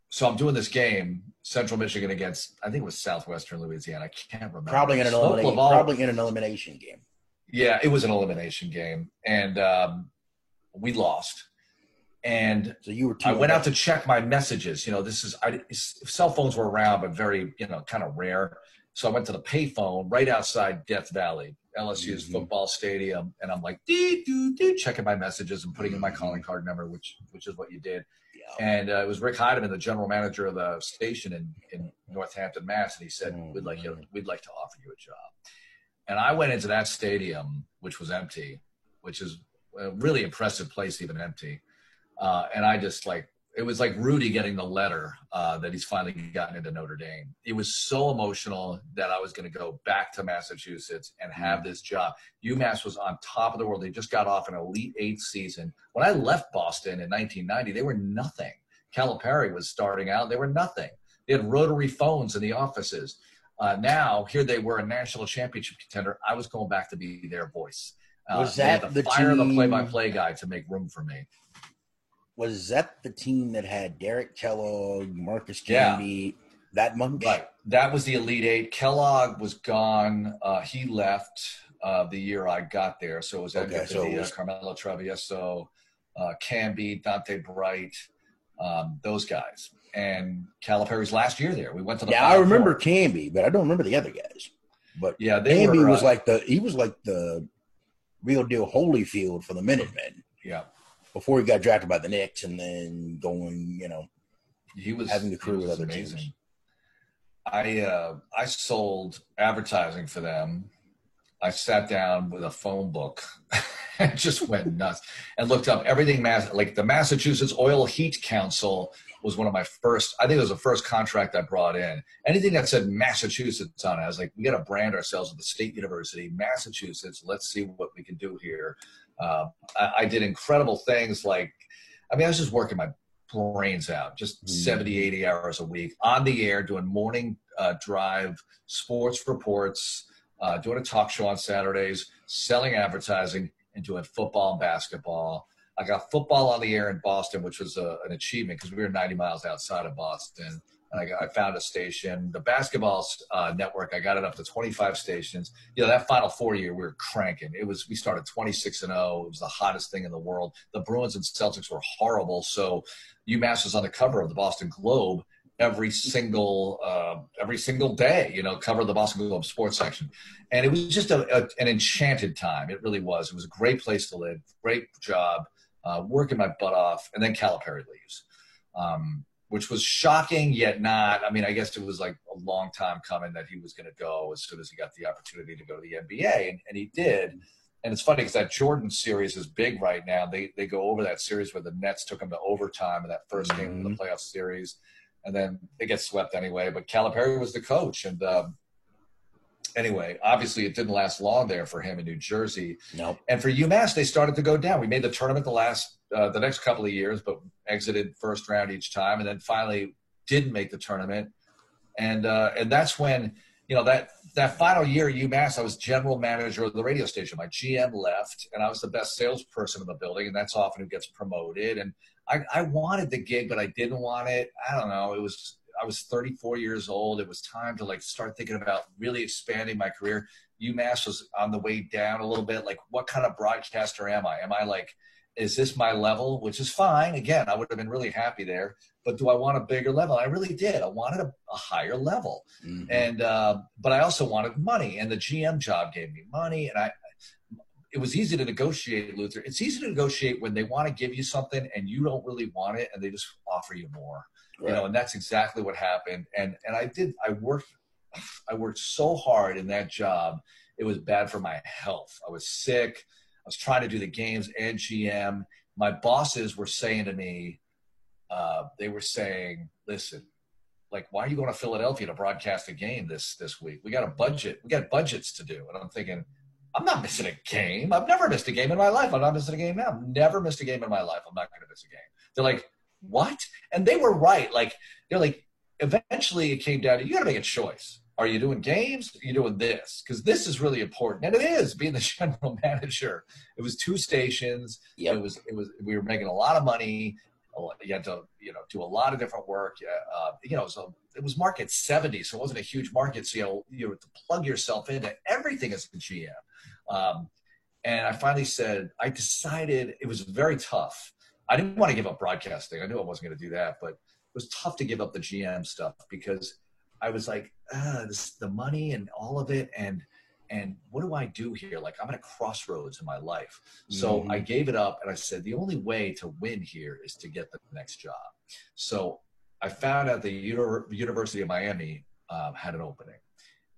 S2: so I'm doing this game, Central Michigan against I think it was Southwestern Louisiana. I can't remember.
S1: probably in an elimination, probably in an elimination game.
S2: Yeah, it was an elimination game, and um, we lost. And
S1: So you were.
S2: I went out to check my messages. You know, this is I, cell phones were around, but very you know kind of rare. So I went to the payphone right outside Death Valley, LSU's
S1: Mhm.
S2: football stadium, and I'm like, dee, doo, doo, checking my messages and putting in my calling card number, which which is what you did.
S1: Yeah.
S2: And uh, it was Rick Heideman, the general manager of the station in, in Northampton, Mass, and he said, "We'd like you, we'd like to offer you a job." And I went into that stadium, which was empty, which is a really impressive place, even empty. Uh, and I just like it was like Rudy getting the letter uh, that he's finally gotten into Notre Dame. It was so emotional that I was going to go back to Massachusetts and have this job. UMass was on top of the world. They just got off an Elite Eight season. When I left Boston in 1990, they were nothing. Calipari was starting out. They were nothing. They had rotary phones in the offices. Uh, now here they were a national championship contender. I was going back to be their voice. Uh,
S1: Was
S2: they had
S1: that the
S2: fire the play-by-play guy to make room for me?
S1: Was that the team that had Derek Kellogg, Marcus
S2: Yeah.
S1: That month?
S2: Right. That was the Elite Eight. Kellogg was gone. Uh, he left uh, the year I got there. So it was
S1: Okay,
S2: Edgar
S1: so
S2: Padilla,
S1: was-
S2: Carmelo Travieso, uh, Camby, Donta Bright, um, those guys. And Calipari's last year there. We went to the
S1: Yeah, I remember
S2: Four.
S1: Camby, but I don't remember the other guys. But
S2: Yeah, they
S1: Camby
S2: were.
S1: was
S2: uh,
S1: like the he was like the real deal Holyfield for the Minutemen
S2: yeah.
S1: Before he got drafted by the Knicks and then going, you know,
S2: he was
S1: having to crew with other
S2: amazing.
S1: teams.
S2: I uh, I sold advertising for them. I sat down with a phone book and just went nuts and looked up everything. Mass like the Massachusetts Oil Heat Council was one of my first. I think it was the first contract I brought in. Anything that said Massachusetts on it, I was like, we got to brand ourselves with the state university, Massachusetts. Let's see what we can do here. Uh, I, I did incredible things like, I mean, I was just working my brains out, just
S1: Mm.
S2: 70, 80 hours a week on the air, doing morning uh, drive, sports reports, uh, doing a talk show on Saturdays, selling advertising, and doing football and basketball. I got football on the air in Boston, which was a, an achievement because we were 90 miles outside of Boston. I, I found a station. The basketball uh, network, I got it up to 25 stations. You know, that final four year, we were cranking. It was we started 26 and 0. It was the hottest thing in the world. The Bruins and Celtics were horrible, so UMass was on the cover of the Boston Globe every single uh, every single day. You know, cover the Boston Globe sports section, and it was just a, a, an enchanted time. It really was. It was a great place to live, great job, uh, working my butt off, and then Calipari leaves. Um, which was shocking yet not. I mean, I guess it was like a long time coming that he was going to go as soon as he got the opportunity to go to the NBA, and, and he did. And it's funny because that Jordan series is big right now. They they go over that series where the Nets took them to overtime in that 1st game of the playoff series, and then they get swept anyway. But Calipari was the coach, and um, anyway, obviously it didn't last long there for him in New Jersey.
S1: Nope.
S2: And for UMass, they started to go down. We made the tournament the last uh, the next couple of years, but exited first round each time, and then finally didn't make the tournament. And uh, and that's when you know that that final year at UMass, I was general manager of the radio station. My GM left, and I was the best salesperson in the building, and that's often who gets promoted. And I, I wanted the gig, but I didn't want it. I don't know. It was I was 34 years old. It was time to like start thinking about really expanding my career. UMass was on the way down a little bit. Like, what kind of broadcaster am I? Am I like, is this my level? Which is fine. Again, I would have been really happy there. But do I want a bigger level? I really did. I wanted a, a higher level,
S1: Mhm.
S2: and uh, but I also wanted money. And the GM job gave me money, and I. It was easy to negotiate, Luther. It's easy to negotiate when they want to give you something and you don't really want it, and they just offer you more you know, and that's exactly what happened. And and I did. I worked. I worked so hard in that job. It was bad for my health. I was sick. I was trying to do the games and GM. My bosses were saying to me, uh, they were saying, "Listen, like, why are you going to Philadelphia to broadcast a game this this week? We got a budget. We got budgets to do." And I'm thinking, I'm not missing a game. I've never missed a game in my life. I'm not missing a game now. I've never missed a game in my life. I'm not going to miss a game. They're like, what? And they were right. Like, they're like, eventually it came down to you got to make a choice. Are you doing games? Are you doing this? Because this is really important, and it is being the general manager. It was two stations.
S1: Yep.
S2: It was. It was. We were making a lot of money. You had to, you know, do a lot of different work. Uh, you know, so it was market seventy, so it wasn't a huge market. So you know, you had to plug yourself into everything as a GM. Um, and I finally said, I decided it was very tough. I didn't want to give up broadcasting. I knew I wasn't going to do that, but it was tough to give up the GM stuff because I was like, ah, this, the money and all of it, and and what do I do here? Like I'm at a crossroads in my life. So
S1: Mhm.
S2: I gave it up, and I said the only way to win here is to get the next job. So I found out the Uni- University of Miami um, had an opening,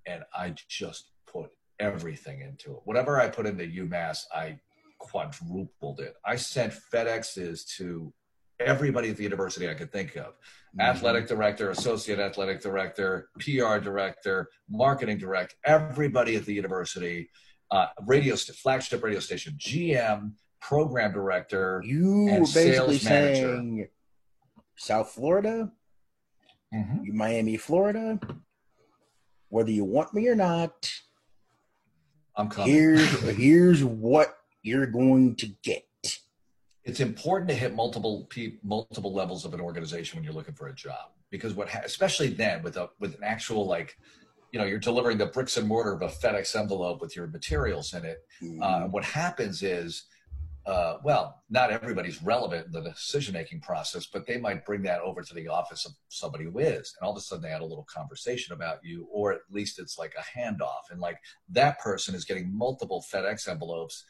S2: and I just put everything into it. Whatever I put into UMass, I quadrupled it. I sent FedExes to everybody at the university I could think of athletic director, associate athletic director, PR director, marketing director, everybody at the university, uh, radio st- flagship radio station, GM, program director.
S1: You
S2: and sales manager.
S1: saying South Florida,
S2: Mhm.
S1: Miami, Florida, whether you want me or not,
S2: I'm coming.
S1: here's here's what you're going to get.
S2: It's important to hit multiple pe- multiple levels of an organization when you're looking for a job. Because what ha- especially then with a with an actual like you know you're delivering the bricks and mortar of a FedEx envelope with your materials in it uh, what happens is uh, well not everybody's relevant in the decision making process but they might bring that over to the office of somebody who is and all of a sudden they had a little conversation about you or at least it's like a handoff. And like that person is getting multiple FedEx envelopes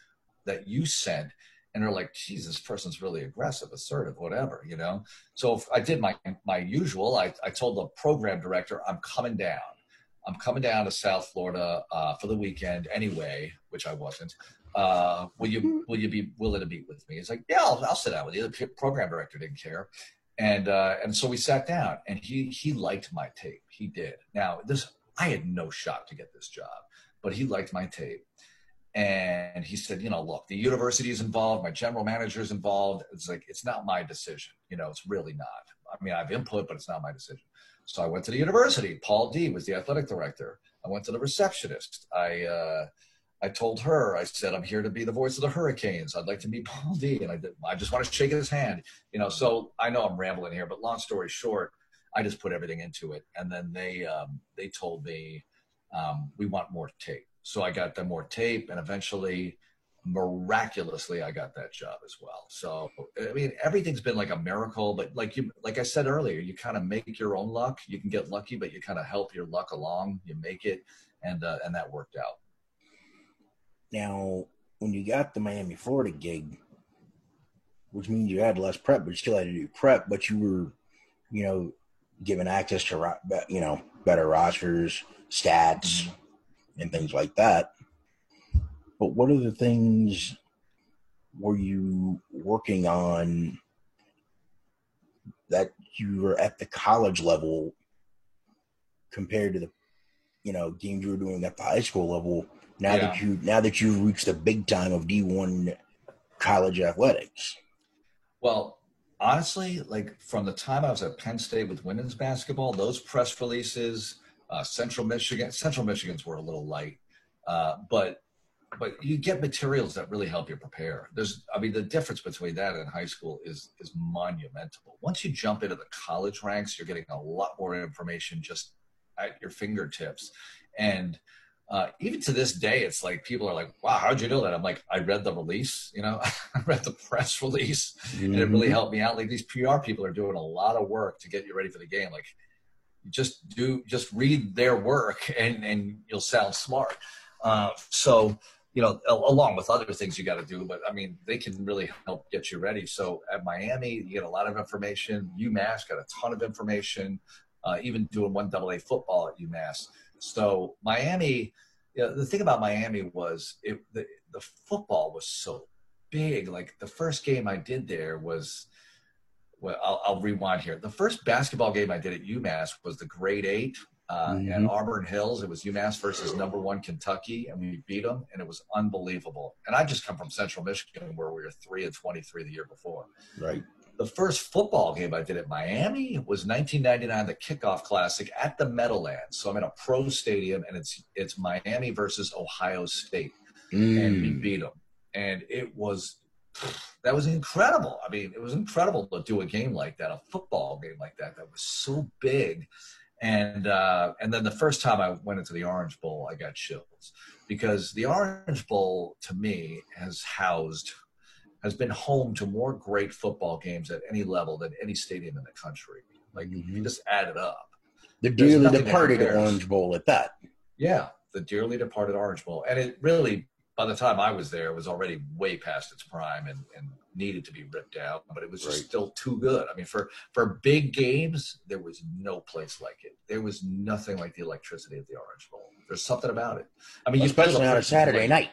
S2: that you sent and they're like, "Geez, this person's really aggressive, assertive, whatever," you know. So I did my my usual. I I told the program director, "I'm coming down. I'm coming down to South Florida uh, for the weekend anyway," which I wasn't. Uh, will you will you be willing to meet with me? He's like, "Yeah, I'll, I'll sit down with you." The program director didn't care, and uh, and so we sat down, and he he liked my tape. He did. Now this I had no shot to get this job, but he liked my tape and he said, you know, look, the university is involved, my general manager is involved. It's like it's not my decision. You know, it's really not. I mean, I have input, but it's not my decision. So I went to the university. Paul Dee was the athletic director. I went to the receptionist. I uh, I told her, I said, I'm here to be the voice of the Hurricanes. I'd like to meet Paul Dee. And I did, I just want to shake his hand. You know, so I know I'm rambling here, but long story short, I just put everything into it. And then they um, they told me um, we want more tape. So I got them more tape, and eventually, miraculously, I got that job as well. So I mean, everything's been like a miracle. But like you, like I said earlier, you kind of make your own luck. You can get lucky, but you kind of help your luck along. You make it, and uh, and that worked out.
S1: Now, when you got the Miami, Florida gig, which means you had less prep, but you still had to do prep, but you were, you know, given access to you know better rosters, stats, mm-hmm and things like that. But what are the things were you working on that you were at the college level compared to the you know games you were doing at the high school level now yeah. that you now that you've reached the big time of D1 college athletics?
S2: Well, honestly, like from the time I was at Penn State with women's basketball, those press releases, uh, Central Michigan, Central Michigan's were a little light, uh, but but you get materials that really help you prepare. There's, I mean, the difference between that and high school is is monumental. Once you jump into the college ranks, you're getting a lot more information just at your fingertips, and uh, even to this day, it's like people are like, "Wow, how'd you know that?" I'm like, "I read the release, you know, I read the press release, mm-hmm. and it really mm-hmm. helped me out." Like these PR people are doing a lot of work to get you ready for the game. Like just do just read their work and and you'll sound smart. Uh, so you know along with other things you got to do but i mean they can really help get you ready. So at miami you get a lot of information. Umass got a ton of information uh, even doing one double a football at umass. So miami you know, the thing about miami was it the, the football was so big. Like the first game i did there was well, I'll, I'll, rewind here. The first basketball game I did at UMass was the Great Eight uh, mm-hmm. and Auburn Hills. It was UMass versus number one Kentucky, and we beat them, and it was unbelievable. And I just come from Central Michigan, where we were three and twenty-three the year before.
S1: Right.
S2: The first football game I did at Miami was 1999, the kickoff classic at the Meadowlands. So I'm in a pro stadium, and it's it's Miami versus Ohio State, mm. and we beat them, and it was that was incredible. I mean, it was incredible to do a game like that, a football game like that, that was so big. And uh, and then the first time I went into the Orange Bowl, I got chills because the Orange Bowl to me has housed, has been home to more great football games at any level than any stadium in the country. Like mm-hmm. you just add it up.
S1: The dearly departed Orange Bowl at that.
S2: Yeah, the dearly departed Orange Bowl, and it really by the time I was there, it was already way past its prime and, and needed to be ripped out, but it was just right. still too good. I mean, for, for big games, there was no place like it. There was nothing like the electricity of the Orange Bowl. There's something about it. I mean,
S1: well, especially on a Saturday like, night.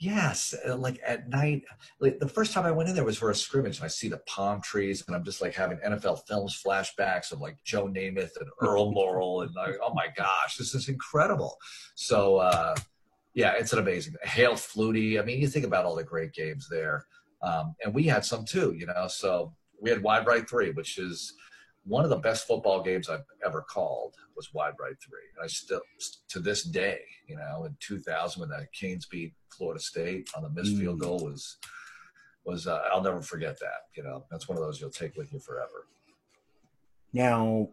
S2: Yes, uh, like at night. Like the first time I went in there was for a scrimmage, and I see the palm trees, and I'm just like having NFL films flashbacks of like Joe Namath and Earl Morrall, and like, oh my gosh, this is incredible. So, uh, yeah, it's an amazing Hail Flutie. I mean, you think about all the great games there, um, and we had some too. You know, so we had Wide Right Three, which is one of the best football games I've ever called. Was Wide Right Three, and I still to this day, you know, in 2000 when the Canes beat Florida State on the missed mm. field goal was was uh, I'll never forget that. You know, that's one of those you'll take with you forever.
S1: Now,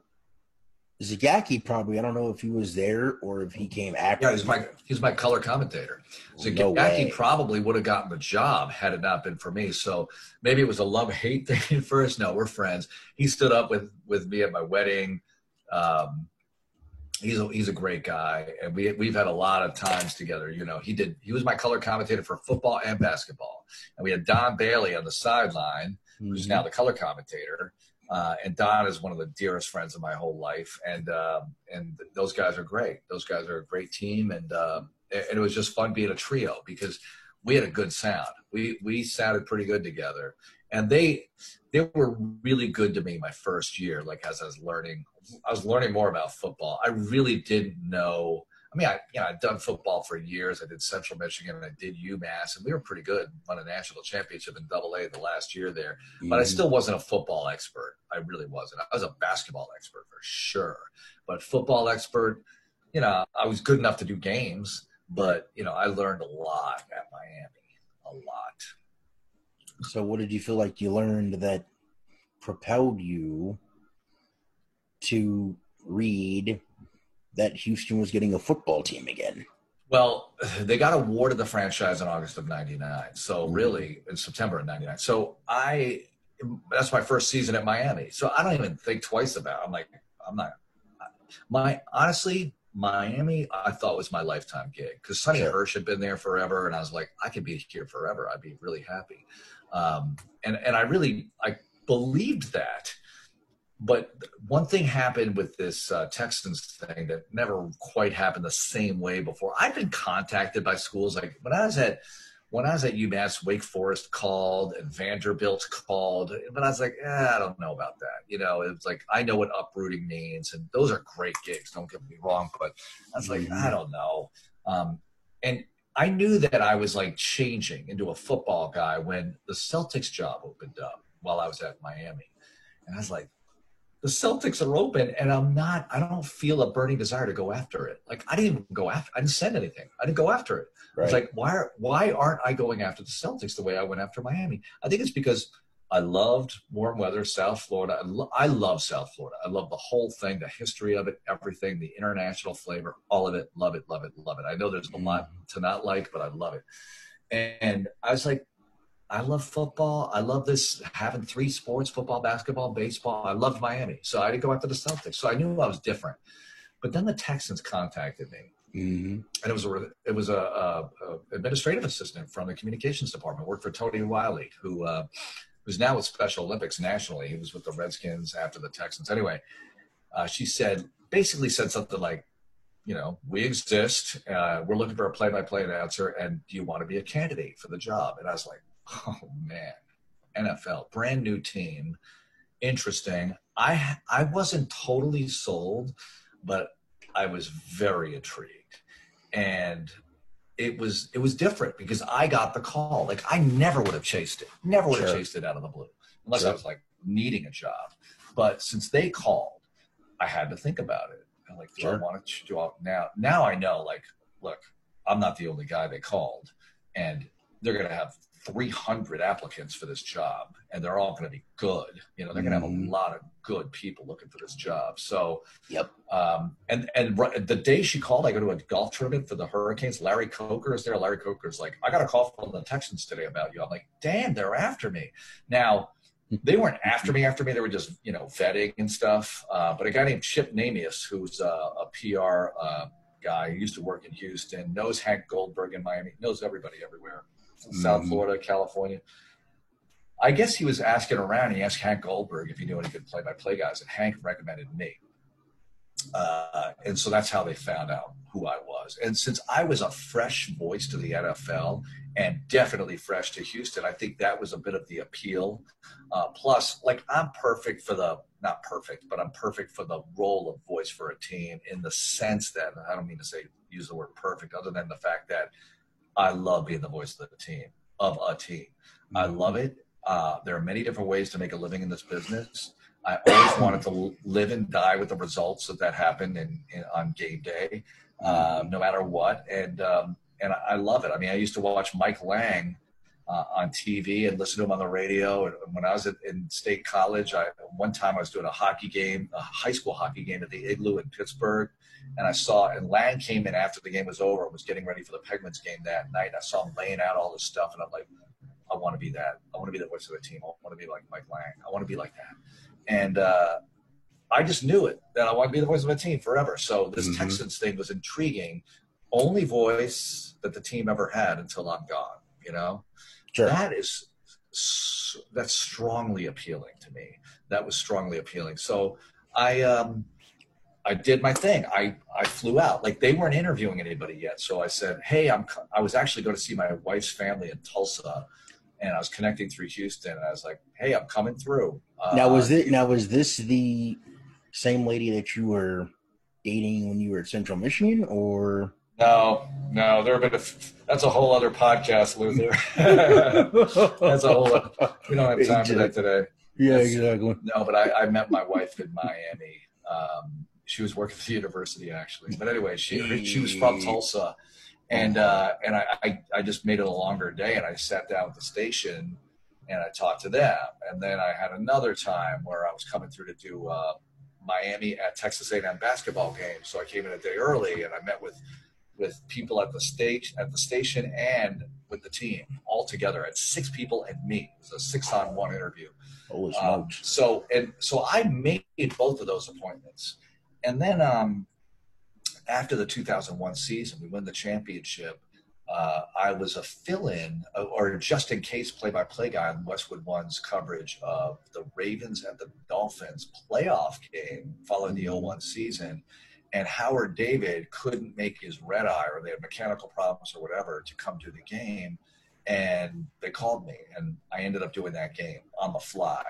S1: Zagacki probably I don't know if he was there or if he came after.
S2: Yeah, he's my he's my color commentator. Zagacki no probably would have gotten the job had it not been for me. So maybe it was a love hate thing at first. No, we're friends. He stood up with with me at my wedding. Um, he's a, he's a great guy, and we we've had a lot of times together. You know, he did he was my color commentator for football and basketball, and we had Don Bailey on the sideline, mm-hmm. who's now the color commentator. Uh, and Don is one of the dearest friends of my whole life, and uh, and those guys are great. Those guys are a great team, and uh, and it was just fun being a trio because we had a good sound. We we sounded pretty good together, and they they were really good to me my first year. Like as I was learning, I was learning more about football. I really didn't know. I mean, I you know I'd done football for years. I did Central Michigan and I did UMass, and we were pretty good. Won a national championship in Double A the last year there, but I mm-hmm. still wasn't a football expert. I really wasn't. I was a basketball expert for sure, but football expert. You know, I was good enough to do games, but you know, I learned a lot at Miami, a lot.
S1: So, what did you feel like you learned that propelled you to read that Houston was getting a football team again?
S2: Well, they got awarded the franchise in August of 99. So, mm-hmm. really, in September of 99. So, I, that's my first season at Miami. So, I don't even think twice about it. I'm like, I'm not, my, honestly, Miami, I thought was my lifetime gig because Sonny sure. Hirsch had been there forever, and I was like, I could be here forever. I'd be really happy. Um, and and I really I believed that. But one thing happened with this uh, Texans thing that never quite happened the same way before. I've been contacted by schools like when I was at when I was at UMass, Wake Forest called and Vanderbilt called, but I was like, eh, I don't know about that. You know, it was like I know what uprooting means, and those are great gigs. Don't get me wrong, but I was like, I mm-hmm. don't know. Um, and I knew that I was like changing into a football guy when the Celtics job opened up while I was at Miami. And I was like, the Celtics are open and I'm not, I don't feel a burning desire to go after it. Like I didn't even go after, I didn't send anything. I didn't go after it. Right. I was like, why, why aren't I going after the Celtics the way I went after Miami? I think it's because I loved warm weather, South Florida. I, lo- I, love South Florida. I love the whole thing, the history of it, everything, the international flavor, all of it. Love it, love it, love it. I know there's a lot mm-hmm. to not like, but I love it. And I was like, I love football. I love this having three sports football, basketball, baseball. I loved Miami. So I didn't go after the Celtics. So I knew I was different. But then the Texans contacted me. Mm-hmm. And it was a it was a, a, a, administrative assistant from the communications department. Worked for Tony Wyllie, who uh, who's now with Special Olympics nationally. He was with the Redskins after the Texans. Anyway, uh, she said, basically said something like, you know, we exist. Uh, we're looking for a play-by-play announcer, and do you want to be a candidate for the job? And I was like, oh man, NFL, brand new team, interesting. I I wasn't totally sold, but I was very intrigued, and it was it was different because I got the call. Like I never would have chased it. Never would have sure. chased it out of the blue unless sure. I was like needing a job. But since they called, I had to think about it. I'm like, do sure. I want to do now? Now I know. Like, look, I'm not the only guy they called, and they're going to have 300 applicants for this job and they're all going to be good. You know they're going to have a mm-hmm. lot of good people looking for this job. So
S1: yep.
S2: um, and and the day she called i go to a golf tournament for the hurricanes. Larry coker is there. Larry coker's like i got a call from the texans today about you. I'm like damn they're after me. Now they weren't after me. After me they were just you know vetting and stuff. Uh, but a guy named chip namias who's uh, a pr uh, guy who used to work in houston knows hank goldberg in miami knows everybody everywhere South mm-hmm. Florida, California. I guess he was asking around. He asked Hank Goldberg if he knew any good play-by-play guys, and Hank recommended me. Uh, and so that's how they found out who I was. And since I was a fresh voice to the NFL and definitely fresh to Houston, I think that was a bit of the appeal. Uh, plus, like I'm perfect for the not perfect, but I'm perfect for the role of voice for a team in the sense that I don't mean to say use the word perfect, other than the fact that I love being the voice of the team, of a team. Mm-hmm. I love it. Uh, there are many different ways to make a living in this business. I always wanted to live and die with the results that that happened in, in on game day, uh, no matter what. And um, and I love it. I mean, I used to watch Mike Lange uh, on TV and listen to him on the radio. And when I was at, in state college, I one time I was doing a hockey game, a high school hockey game at the Igloo in Pittsburgh, and I saw and Lange came in after the game was over and was getting ready for the Penguins game that night. I saw him laying out all this stuff, and I'm like, I want to be that. I want to be the voice of the team. I want to be like Mike Lange. I want to be like that. And uh, I just knew it that I want to be the voice of a team forever. So this
S1: Mhm.
S2: Texans thing was intriguing. Only voice that the team ever had until I'm gone. You know,
S1: Sure.
S2: that is that's strongly appealing to me. That was strongly appealing. So I um I did my thing. I I flew out. Like they weren't interviewing anybody yet. So I said, "Hey, I'm I was actually going to see my wife's family in Tulsa." And I was connecting through Houston, and I was like, "Hey, I'm coming through." Uh,
S1: now was it now was this the same lady that you were dating when you were at Central Michigan, or
S2: No, no, there have been a. f- That's a whole other podcast, Luther. that's a whole. We don't have time for that today.
S1: Yeah,
S2: That's-
S1: exactly.
S2: No, but I, I met my wife in Miami. Um, she was working for the university actually, but anyway, she she was from Tulsa, and uh, and I, I I just made it a longer day, and I sat down at the station, and I talked to them, and then I had another time where I was coming through to do uh, Miami at Texas A&M basketball game, so I came in a day early, and I met with with people at the stage at the station and with the team all together. at six people and me. It was a six on one interview.
S1: Holy
S2: Um,
S1: smokes!
S2: so and so I made both of those appointments, and then um, after the 2001 season, we win the championship. Uh, I was a fill-in uh, or just in case play-by-play guy on Westwood One's coverage of the Ravens and the Dolphins playoff game following the 01 season. And Howard David couldn't make his red eye, or they had mechanical problems or whatever, to come to the game and they called me and i ended up doing that game on the fly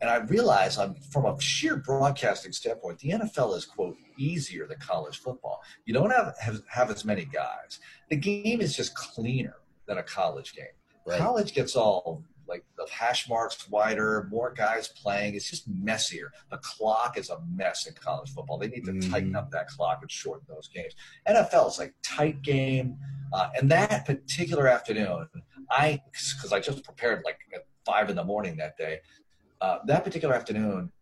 S2: and i realize i'm from a sheer broadcasting standpoint the nfl is quote easier than college football. You don't have have, have as many guys. The game is just cleaner than a college game.
S1: Right.
S2: college gets all like the hash marks wider more guys playing. It's just messier. The clock is a mess in college football. They need to
S1: Mhm.
S2: tighten up that clock and shorten those games. Nfl is like tight game. Uh, and that particular afternoon I because I just prepared like at five in the morning that day. Uh, that particular afternoon,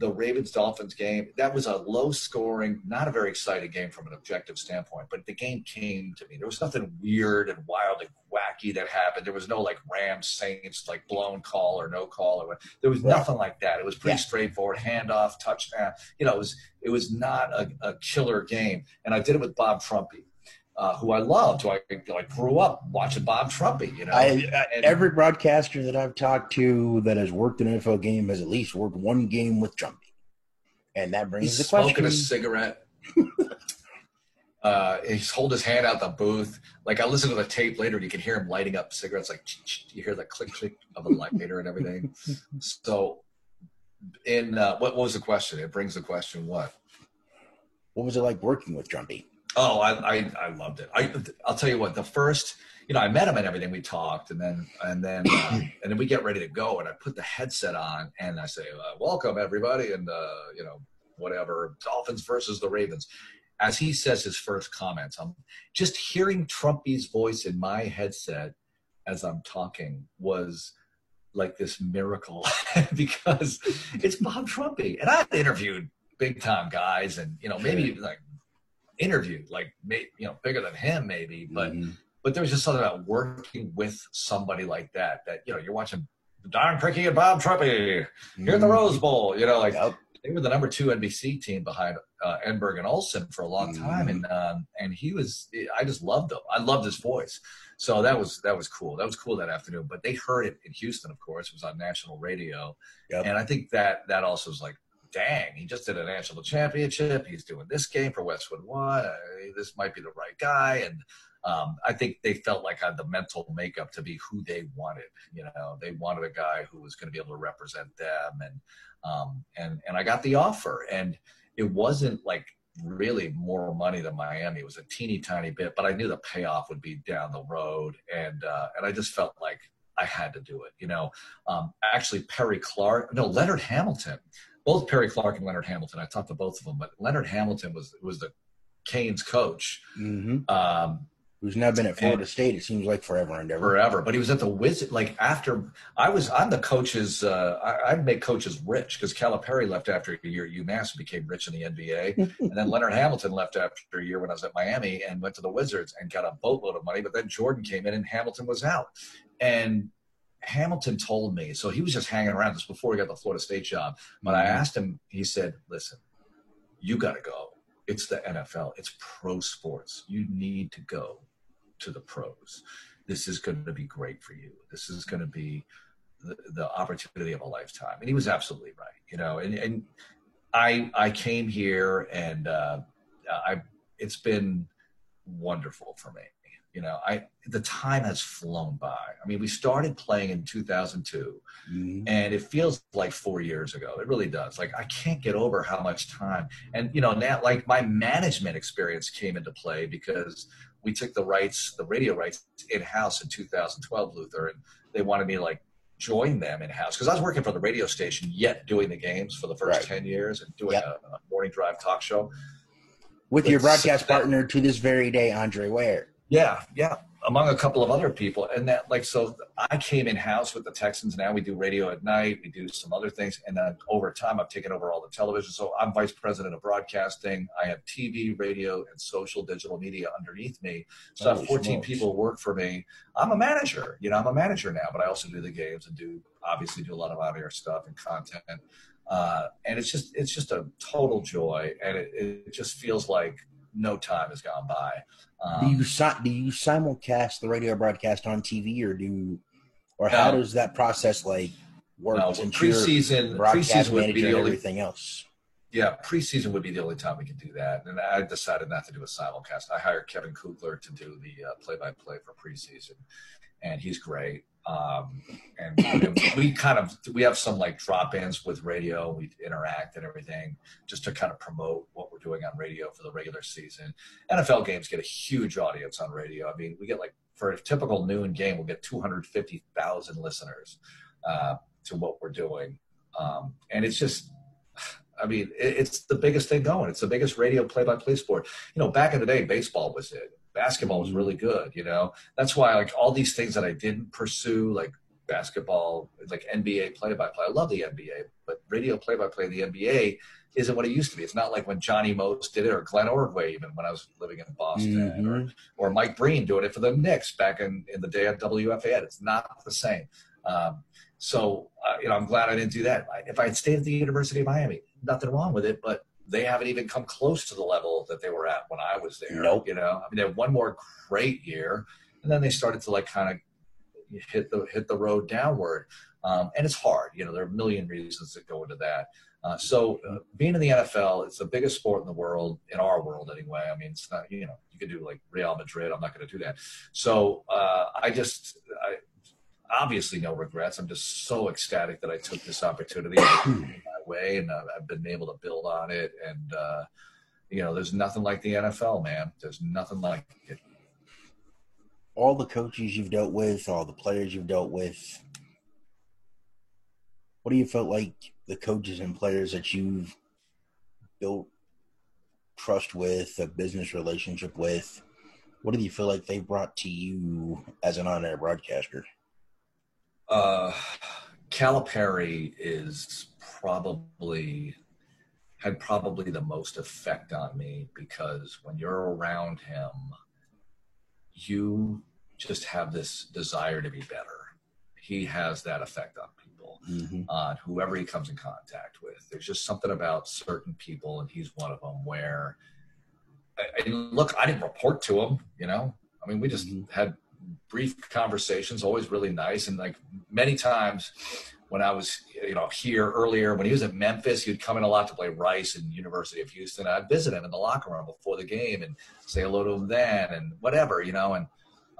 S2: the Ravens Dolphins game that was a low scoring, not a very exciting game from an objective standpoint. But the game came to me. There was nothing weird and wild and wacky that happened. There was no like Rams Saints like blown call or no call or what. There was nothing like that. It was pretty
S1: Yeah.
S2: straightforward, handoff, touchdown. You know, it was it was not a, a killer game. And I did it with Bob Trumpy. Uh, who I loved, who I, I grew up watching Bob Trumpy, you know.
S1: I, I,
S2: and-
S1: every broadcaster that I've talked to that has worked an NFL game has at least worked one game with Trumpy, and that brings
S2: He's
S1: the question.
S2: smoking a cigarette. uh, he's hold his hand out the booth. Like I listen to the tape later, and you can hear him lighting up cigarettes. Like you hear the click click of a lighter and everything. So, in uh, what, what was the question? It brings the question. What?
S1: What was it like working with Trumpy?
S2: Oh, I, I, I loved it. I, I'll tell you what. The first, you know, I met him and everything. We talked, and then, and then, uh, and then we get ready to go. And I put the headset on, and I say, uh, "Welcome, everybody," and uh, you know, whatever. Dolphins versus the Ravens. As he says his first comments, I'm just hearing Trumpy's voice in my headset as I'm talking was like this miracle because it's Bob Trumpy, and I've interviewed big time guys, and you know, maybe like interviewed like may, you know bigger than him maybe but
S1: Mhm.
S2: but there was just something about working with somebody like that that you know you're watching Don Criqui and Bob Trumpy here at the. Rose Bowl you know like
S1: Yep.
S2: they were the number two NBC team behind uh, Enberg and Olsen for a long time
S1: Mhm.
S2: and um, and he was I just loved him I loved his voice so that was that was cool that was cool that afternoon but they heard it in Houston of course it was on national radio
S1: Yep.
S2: and I think that that also was like dang, he just did a national championship. He's doing this game for Westwood One. Uh, this might be the right guy. And um, I think they felt like I had the mental makeup to be who they wanted. You know, they wanted a guy who was going to be able to represent them. And um, and and I got the offer, and it wasn't like really more money than Miami. It was a teeny tiny bit, but I knew the payoff would be down the road, and uh, and I just felt like I had to do it. You know, um, actually Perry Clark, no Leonard Hamilton both Perry Clark and Leonard Hamilton. I talked to both of them, but Leonard Hamilton was was the Canes coach
S1: Mhm.
S2: um,
S1: Who's now been at Florida State? It seems like forever and ever.
S2: forever. But he was at the Wizard. Like after I was, I'm the coaches. Uh, I, I'd make coaches rich because Calipari left after a year at UMass and became rich in the NBA, and then Leonard Hamilton left after a year when I was at Miami and went to the Wizards and got a boatload of money. But then Jordan came in and Hamilton was out, and Hamilton told me, so he was just hanging around this before he got the Florida State job. But I asked him, he said, listen, you got to go. It's the NFL, it's pro sports. You need to go to the pros. This is going to be great for you. This is going to be the, the opportunity of a lifetime. And he was absolutely right, you know, and, and I, I came here and uh, I, it's been wonderful for me. You know, I the time has flown by. I mean, we started playing in 2002, mm-hmm. and it feels like four years ago. It really does. Like I can't get over how much time. And you know, now like my management experience came into play because we took the rights, the radio rights, in house in 2012, Luther, and they wanted me to like join them in house because I was working for the radio station, yet doing the games for the first right. 10 years and doing yep. a, a morning drive talk show
S1: with your broadcast partner to this very day, Andre Ware.
S2: Yeah, yeah, among a couple of other people, and that like so. I came in house with the Texans. Now we do radio at night. We do some other things, and then over time, I've taken over all the television. So I'm vice president of broadcasting. I have TV, radio, and social digital media underneath me. So I have 14 smokes. people work for me. I'm a manager. You know, I'm a manager now, but I also do the games and do obviously do a lot of out air stuff and content. Uh, and it's just it's just a total joy, and it, it just feels like no time has gone by.
S1: Um, do you do you simulcast the radio broadcast on TV, or do or how does that process like work?
S2: No, preseason, preseason would be the only,
S1: everything else.
S2: Yeah, preseason would be the only time we could do that, and I decided not to do a simulcast. I hired Kevin Kugler to do the uh, play-by-play for preseason, and he's great. Um, and, we kind of we have some like drop-ins with radio. We interact and everything just to kind of promote what we're doing on radio for the regular season. NFL games get a huge audience on radio. I mean, we get like for a typical noon game, we'll get 250,000 listeners uh, to what we're doing, um, and it's just. I mean, it's the biggest thing going. It's the biggest radio play-by-play sport. You know, back in the day, baseball was it basketball was really good. You know, that's why like all these things that I didn't pursue, like basketball, like NBA play by play. I love the NBA, but radio play by play, the NBA isn't what it used to be. It's not like when Johnny Most did it or Glenn Ordway, even when I was living in Boston, mm-hmm. or, or Mike Breen doing it for the Knicks back in, in the day at WFAN. It's not the same. Um, so, uh, you know, I'm glad I didn't do that. If I had stayed at the University of Miami, nothing wrong with it, but they haven't even come close to the level that they were at when I was there.
S1: Nope.
S2: You know, I mean, they had one more great year, and then they started to like kind of hit the hit the road downward. Um, and it's hard. You know, there are a million reasons that go into that. Uh, so uh, being in the NFL, it's the biggest sport in the world, in our world anyway. I mean, it's not, you know, you could do like Real Madrid. I'm not going to do that. So uh, I just, I, obviously no regrets. I'm just so ecstatic that I took this opportunity way, and uh, I've been able to build on it. And uh, you know, there's nothing like the NFL, man. There's nothing like it.
S1: All the coaches you've dealt with, all the players you've dealt with. What do you felt like the coaches and players that you've built trust with, a business relationship with? What do you feel like they brought to you as an on-air broadcaster?
S2: Uh, Calipari is probably had probably the most effect on me because when you're around him, you just have this desire to be better. He has that effect on people, mm-hmm. on whoever he comes in contact with. There's just something about certain people, and he's one of them where. I, I look, I didn't report to him, you know. I mean, we just mm-hmm. had brief conversations, always really nice, and like many times when I was, you know, here earlier, when he was at Memphis, he'd come in a lot to play Rice and University of Houston. I'd visit him in the locker room before the game and say hello to him then and whatever, you know. And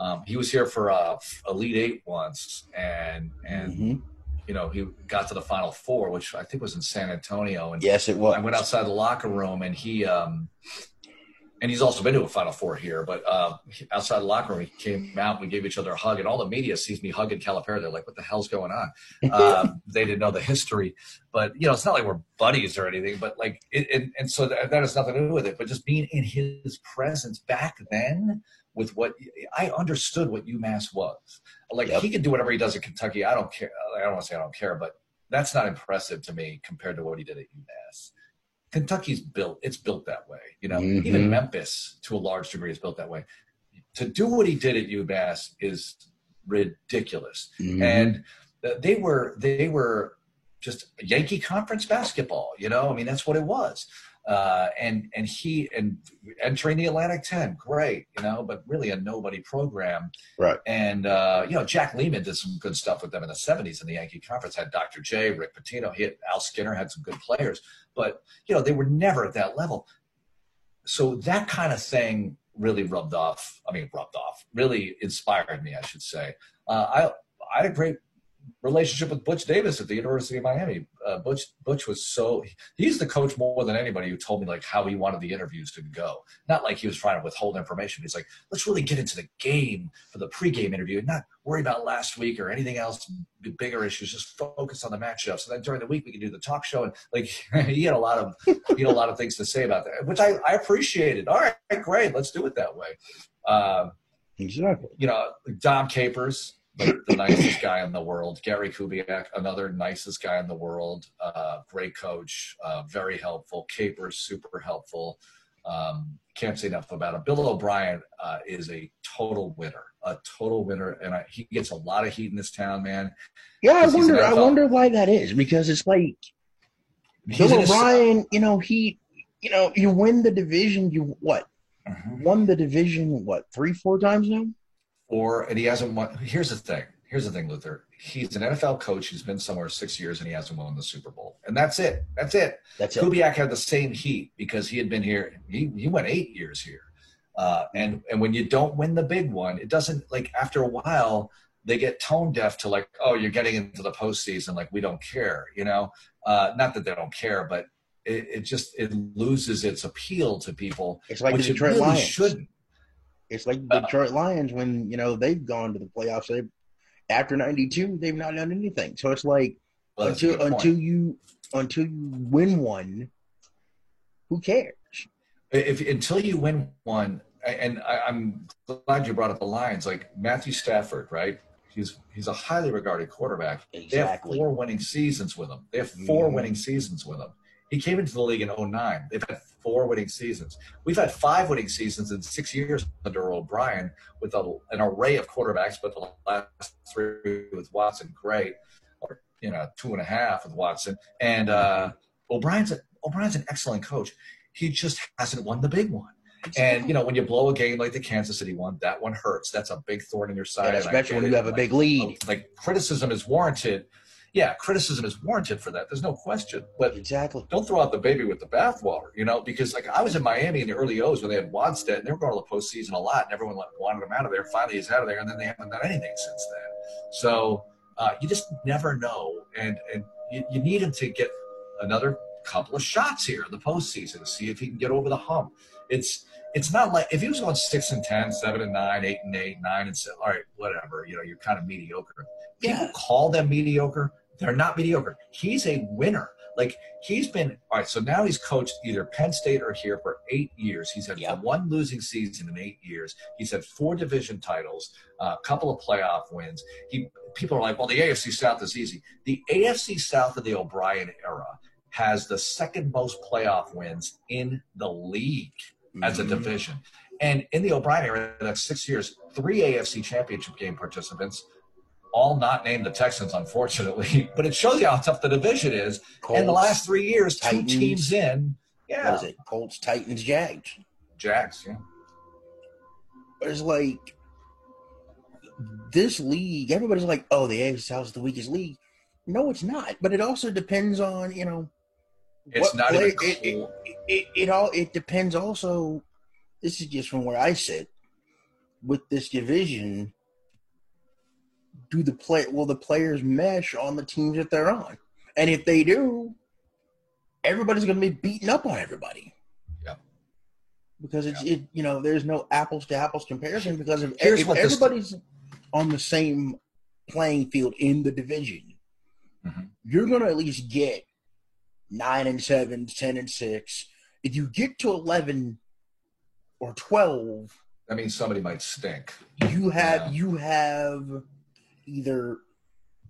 S2: um, he was here for uh, Elite Eight once, and and mm-hmm. you know he got to the Final Four, which I think was in San Antonio. And
S1: yes, it was.
S2: I went outside the locker room, and he um, and he's also been to a Final Four here. But uh, outside the locker room, he came out. We gave each other a hug, and all the media sees me hugging Calipari. They're like, "What the hell's going on?" Um, they didn't know the history, but you know, it's not like we're buddies or anything. But like, it, it, and so that, that has nothing to do with it. But just being in his presence back then, with what I understood what UMass was. Like yep. he can do whatever he does at Kentucky. I don't care. I don't want to say I don't care, but that's not impressive to me compared to what he did at UMass. Kentucky's built, it's built that way. You know, mm-hmm. even Memphis to a large degree is built that way. To do what he did at UMass is ridiculous. Mm-hmm. And they were they were just Yankee conference basketball. You know, I mean that's what it was. Uh, and and he and entering the Atlantic Ten, great, you know, but really a nobody program.
S1: Right.
S2: And uh, you know, Jack Leaman did some good stuff with them in the '70s in the Yankee Conference. Had Dr. J, Rick Pitino, he had Al Skinner, had some good players, but you know, they were never at that level. So that kind of thing really rubbed off. I mean, rubbed off. Really inspired me, I should say. Uh, I I had a great relationship with Butch Davis at the University of Miami. Uh, Butch Butch was so he's the coach more than anybody who told me like how he wanted the interviews to go. Not like he was trying to withhold information. He's like, let's really get into the game for the pregame interview and not worry about last week or anything else, bigger issues. Just focus on the matchups. And then during the week we can do the talk show. And like he had a lot of he had a lot of things to say about that, which I, I appreciated. All right, great, let's do it that way. Uh,
S1: exactly.
S2: You know, Dom Capers the, the nicest guy in the world. Gary Kubiak, another nicest guy in the world. Uh, great coach, uh, very helpful. Capers, super helpful. Um, can't say enough about him. Bill O'Brien uh, is a total winner, a total winner, and I, he gets a lot of heat in this town, man.
S1: Yeah, I wonder. I wonder why that is because it's like Bill O'Brien. You know, he, you know, you win the division. You what? Mm-hmm. Won the division what three, four times now?
S2: Or and he hasn't won. Here's the thing. Here's the thing, Luther. He's an NFL coach. He's been somewhere six years and he hasn't won the Super Bowl. And that's it. That's it.
S1: That's it.
S2: Kubiak had the same heat because he had been here. He, he went eight years here. Uh, and and when you don't win the big one, it doesn't like after a while they get tone deaf to like, oh, you're getting into the postseason, like we don't care, you know. Uh, not that they don't care, but it, it, just it loses its appeal to people,
S1: it's like which Detroit it really Lions. shouldn't. It's like the Detroit Lions when you know they've gone to the playoffs. They after '92, they've not done anything. So it's like well, until until you until you win one, who cares?
S2: If until you win one, and I, am glad you brought up the Lions. Like Matthew Stafford, right? He's he's a highly regarded quarterback.
S1: Exactly.
S2: They have four winning seasons with him. They have 4 mm winning seasons with him. He came into the league in 09. They've had four winning seasons. We've had five winning seasons in six years under O'Brien with a, an array of quarterbacks, but the last three with Watson, great, or you know, two and a half with Watson. And uh, O'Brien's a, O'Brien's an excellent coach. He just hasn't won the big one. And you know, when you blow a game like the Kansas City one, that one hurts. That's a big thorn in your side.
S1: Yeah, especially when you have a big lead.
S2: Like criticism is warranted yeah, criticism is warranted for that. There's no question. But
S1: exactly,
S2: don't throw out the baby with the bathwater. You know, because like I was in Miami in the early O's when they had Wannstedt, and they were going to the postseason a lot, and everyone wanted him out of there. Finally, he's out of there, and then they haven't done anything since then. So uh, you just never know, and and you, you need him to get another couple of shots here in the postseason to see if he can get over the hump. It's it's not like if he was going six and ten, seven and nine, eight and eight, nine and seven. All right, whatever. You know, you're kind of mediocre. People yeah. call them mediocre. They're not mediocre. He's a winner. Like he's been all right. So now he's coached either Penn State or here for eight years. He's had yep. one losing season in eight years. He's had four division titles, a uh, couple of playoff wins. He people are like, well, the AFC South is easy. The AFC South of the O'Brien era has the second most playoff wins in the league mm-hmm. as a mm-hmm. division. And in the O'Brien era, that's six years, three AFC championship game participants, all not named the Texans, unfortunately. But it shows you how tough the division is. Colts, in the last three years, Titans, two teams in. Yeah.
S1: What is it? Colts, Titans, Jags.
S2: Jags, yeah.
S1: It's like this league, everybody's like, oh, the AFC South is the weakest league. No, it's not. But it also depends on, you know,
S2: it's not
S1: even it, it, it, it, all it depends also this is just from where I sit with this division do the play will the players mesh on the teams that they're on? And if they do, everybody's going to be beating up on everybody.
S2: Yeah.
S1: Because it's yeah. it you know there's no apples to apples comparison because if, if everybody's this... on the same playing field in the division, mm-hmm. you're going to at least get nine and seven, ten and six. If you get to eleven or twelve,
S2: that means somebody might stink.
S1: You have yeah. you have either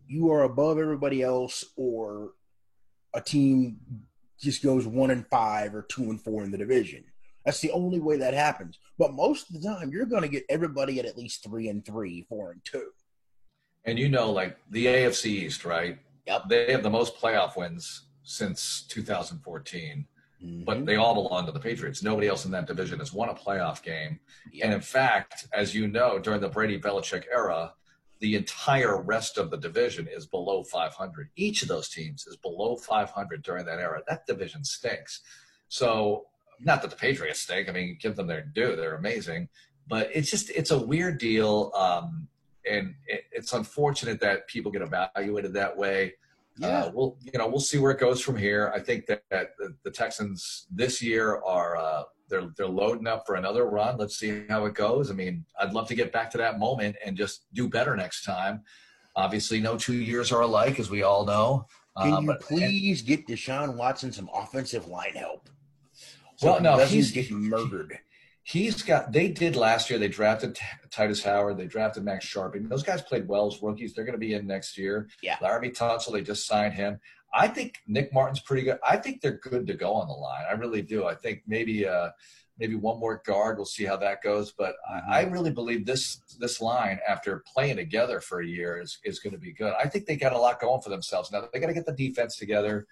S1: you are above everybody else or a team just goes one and five or two and four in the division. That's the only way that happens. But most of the time, you're going to get everybody at at least three and three, four and two.
S2: and you know, like the AFC East, right?
S1: Yep.
S2: They have the most playoff wins since 2014,
S1: Mhm.
S2: but they all belong to the Patriots. Nobody else in that division has won a playoff game.
S1: Yep.
S2: And in fact, as you know, during the Brady Belichick era, the entire rest of the division is below 500. Each of those teams is below 500 during that era. That division stinks. So, not that the Patriots stink. I mean, give them their due; they're amazing. But it's just it's a weird deal, um, and it, it's unfortunate that people get evaluated that way.
S1: yeah.
S2: Uh, we'll you know we'll see where it goes from here. I think that, that the, the Texans this year are uh, they're they're loading up for another run. Let's see how it goes. I mean, I'd love to get back to that moment and just do better next time. Obviously, no two years are alike, as we all know.
S1: Can
S2: Uh,
S1: you
S2: but-
S1: please get Deshaun Watson some offensive line help?
S2: Well, no, he's-
S1: get murdered.
S2: He's got. They did last year. They drafted T- Tytus Howard. They drafted Max Scharping. Those guys played well as rookies. They're going to be in next year.
S1: Yeah.
S2: Laremy Tunsil. They just signed him. I think Nick Martin's pretty good. I think they're good to go on the line. I really do. I think maybe uh maybe one more guard. We'll see how that goes. But
S1: Mm-hmm.
S2: I, I really believe this this line after playing together for a year is is going to be good. I think they got a lot going for themselves now. They got to get the defense together.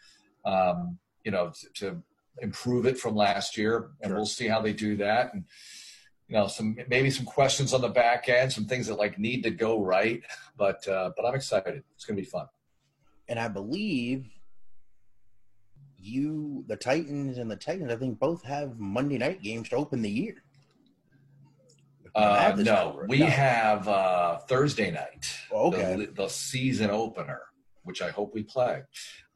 S2: Um, you know, to, to improve it from last year, and
S1: Sure.
S2: we'll see how they do that. And you know, some maybe some questions on the back end, some things that like need to go right. But uh, but I'm excited. It's going to be fun.
S1: And I believe you, the Titans and the Titans, I think both have Monday night games to open the year.
S2: Uh, no,
S1: number.
S2: we
S1: No.
S2: have uh, Thursday night.
S1: Oh, okay.
S2: The, the season opener, which I hope we play.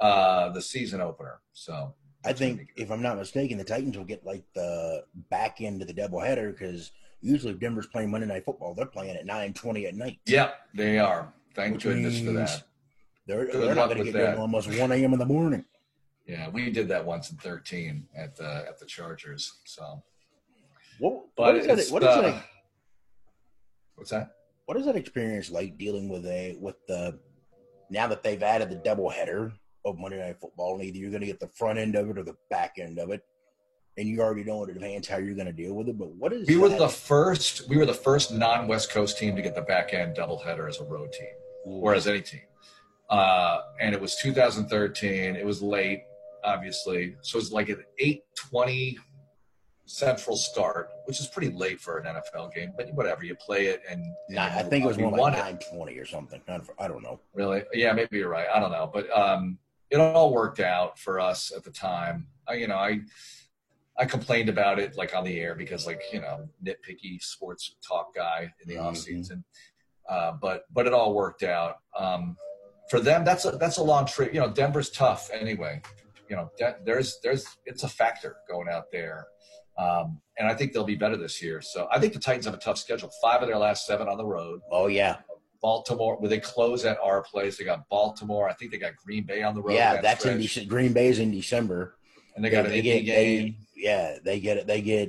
S2: Uh, the season opener. So
S1: I think, if I'm not mistaken, the Titans will get like the back end of the doubleheader because usually if Denver's playing Monday Night Football, they're playing at 9:20 at night.
S2: Yep, they are. Thank
S1: Which
S2: goodness for that.
S1: They're,
S2: Good
S1: they're not going to get there
S2: that.
S1: until almost 1 a.m. in the morning.
S2: Yeah, we did that once in 13 at the at the Chargers. So,
S1: What,
S2: but
S1: what is that? What is
S2: uh,
S1: that?
S2: What's that?
S1: What is that experience like dealing with a with the now that they've added the doubleheader of Monday Night Football, and either you're going to get the front end of it or the back end of it, and you already know in advance how you're going to deal with it. But what is
S2: We were
S1: that?
S2: the first. We were the first non-West Coast team to get the back end doubleheader as a road team. or as any team. Uh, and it was 2013. It was late, obviously. So it was like an 8:20 Central start, which is pretty late for an NFL game. But whatever, you play it, and
S1: Nine- I think it was more like nine twenty or something. I don't- know.
S2: Really? Yeah, maybe you're right. I don't know, but um, it all worked out for us at the time. I, you know, I I complained about it like on the air because like you know nitpicky sports talk guy in the
S1: Mhm.
S2: off season. Uh, but but it all worked out. Um, for them, that's a that's a long trip. You know, Denver's tough anyway. You know, De- there's there's it's a factor going out there. Um, and I think they'll be better this year. So I think the Titans have a tough schedule. Five of their last seven on the road.
S1: Oh yeah,
S2: Baltimore, where they close at our place. They got Baltimore. I think they got Green Bay on the road.
S1: yeah.
S2: that
S1: That's in. Dece- Green Bay's in December.
S2: and they got an
S1: they get
S2: game.
S1: they, yeah they get it. They get.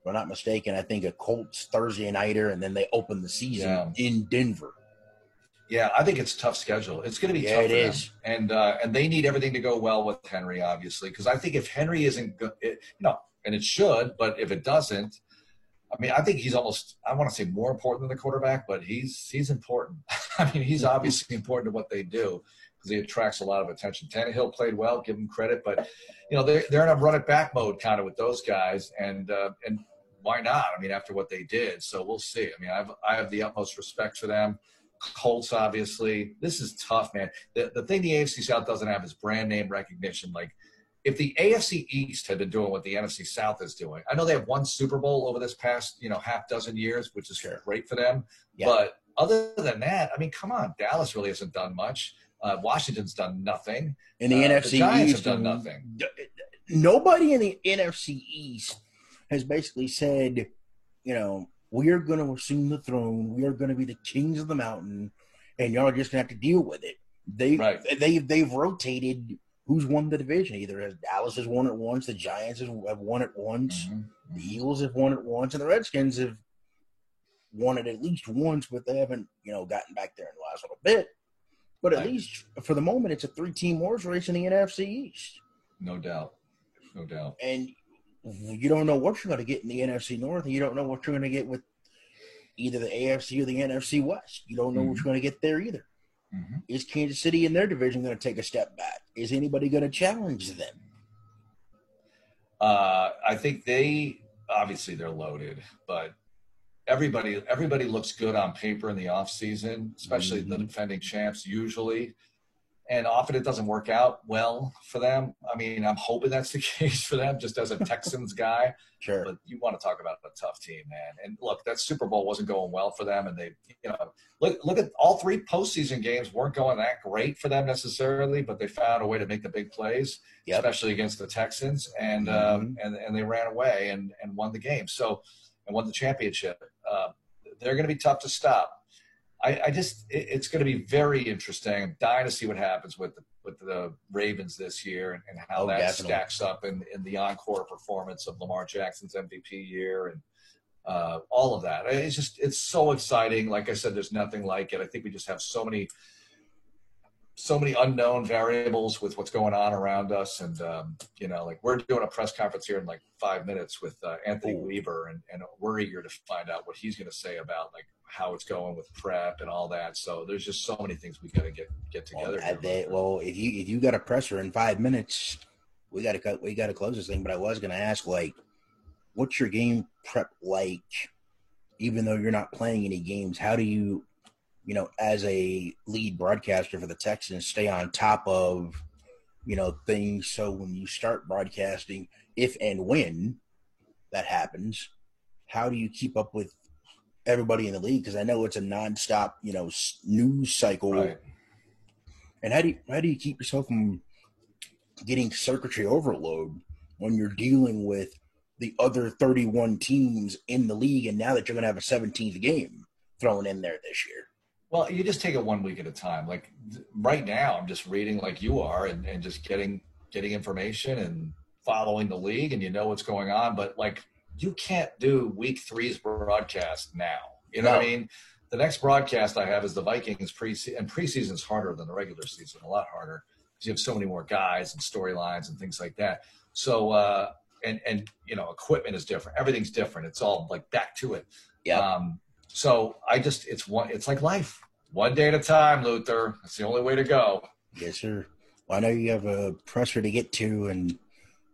S1: If I'm not mistaken. I think a Colts Thursday nighter, and then they open the season
S2: Yeah.
S1: in Denver.
S2: Yeah, I think it's a tough schedule. It's going to be
S1: Yeah,
S2: tough.
S1: it
S2: for them. and uh, and they need everything to go well with Henry, obviously, because I think if Henry isn't good, it, you know, and it should, but if it doesn't, I mean, I think he's almost I want to say more important than the quarterback, but he's he's important. I mean, he's obviously important to what they do because he attracts a lot of attention. Tannehill played well, give him credit, but you know they're they're in a run it back mode kind of with those guys, and uh, and why not? I mean, after what they did, so we'll see. I mean, I've I have the utmost respect for them. Colts, obviously, this is tough, man. The the thing the AFC South doesn't have is brand name recognition. Like, if the AFC East had been doing what the NFC South is doing, I know they have one Super Bowl over this past you know half dozen years, which is
S1: Sure.
S2: great for them.
S1: Yeah.
S2: But other than that, I mean, come on, Dallas really hasn't done much. Uh, Washington's done nothing.
S1: In the
S2: Uh,
S1: NFC
S2: the Giants
S1: East,
S2: have done nothing.
S1: Nobody in the NFC East has basically said, you know, we are going to assume the throne. We are going to be the kings of the mountain, and y'all are just going to have to deal with it. They
S2: Right.
S1: they they've rotated who's won the division. Either Dallas has won it once, the Giants have won it once, mm-hmm. the Eagles have won it once, and the Redskins have won it at least once, but they haven't, you know, gotten back there in the last little bit. But at
S2: Right.
S1: least for the moment, it's a three-team horse race in the NFC East,
S2: No doubt, no doubt.
S1: and you don't know what you're going to get in the NFC North, and you don't know what you're going to get with either the AFC or the NFC West. You don't know mm-hmm. what's going to get there either.
S2: Mm-hmm.
S1: Is Kansas City in their division going to take a step back? Is anybody going to challenge them?
S2: Uh, I think they obviously they're loaded, but everybody everybody looks good on paper in the off season, especially mm-hmm. the defending champs usually and often it doesn't work out well for them. I mean, I'm hoping that's the case for them, just as a Texans guy.
S1: Sure.
S2: But you want to talk about a tough team, man. And look, that Super Bowl wasn't going well for them, and they, you know, look look at all three postseason games weren't going that great for them necessarily, but they found a way to make the big plays, yep. especially against the Texans, and mm-hmm. um, and and they ran away and and won the game. So and won the championship. Uh, they're going to be tough to stop. I, I just it, it's going to be very interesting. I'm dying to see what happens with the, with the Ravens this year and, and how oh, that definitely. stacks up in, in the encore performance of Lamar Jackson's MVP year and uh, all of that. It's just it's so exciting. Like I said, there's nothing like it. I think we just have so many so many unknown variables with what's going on around us and um, you know like we're doing a press conference here in like five minutes with uh, anthony Ooh. weaver and, and we're eager to find out what he's going to say about like how it's going with prep and all that. So there's just so many things we got to get get together.
S1: Well, they, well, if you if you got a presser in five minutes, we got to cut. We got to close this thing. But I was going to ask, like, what's your game prep like? Even though you're not playing any games, how do you, you know, as a lead broadcaster for the Texans, stay on top of, you know, things so when you start broadcasting, if and when that happens, how do you keep up with everybody in the league because I know it's a nonstop, you know, news cycle. Right. And how do you how do you keep yourself from getting circuitry overload when you're dealing with the other 31 teams in the league, and now that you're going to have a 17th game thrown in there this year?
S2: Well, you just take it one week at a time. Like right now, I'm just reading like you are, and, and just getting getting information and following the league, and you know what's going on. But like you can't do week three's broadcast now. You know no. what I mean? The next broadcast I have is the Vikings preseason, and preseason is harder than the regular season, a lot harder because you have so many more guys and storylines and things like that. So, uh, and and you know, equipment is different. Everything's different. It's all like back to it.
S1: Yeah.
S2: Um, so I just it's one. It's like life, one day at a time, Luther. That's the only way to go.
S1: Yes, sir. Well, I know you have a presser to get to, and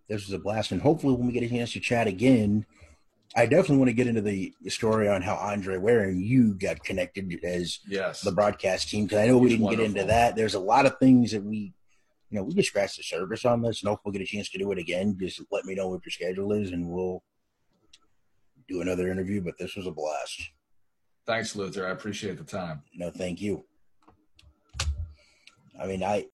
S1: this was a blast. And hopefully, when we get a chance to chat again, I definitely want to get into the story on how Andre Ware and you got connected as
S2: yes.
S1: the broadcast team because I know we didn't wonderful. get into that. There's a lot of things that we, you know, we just scratched the surface on this, and hopefully we'll get a chance to do it again. Just let me know what your schedule is, and we'll do another interview. But this was a blast.
S2: Thanks, Luther. I appreciate the time.
S1: No, thank you. I mean, I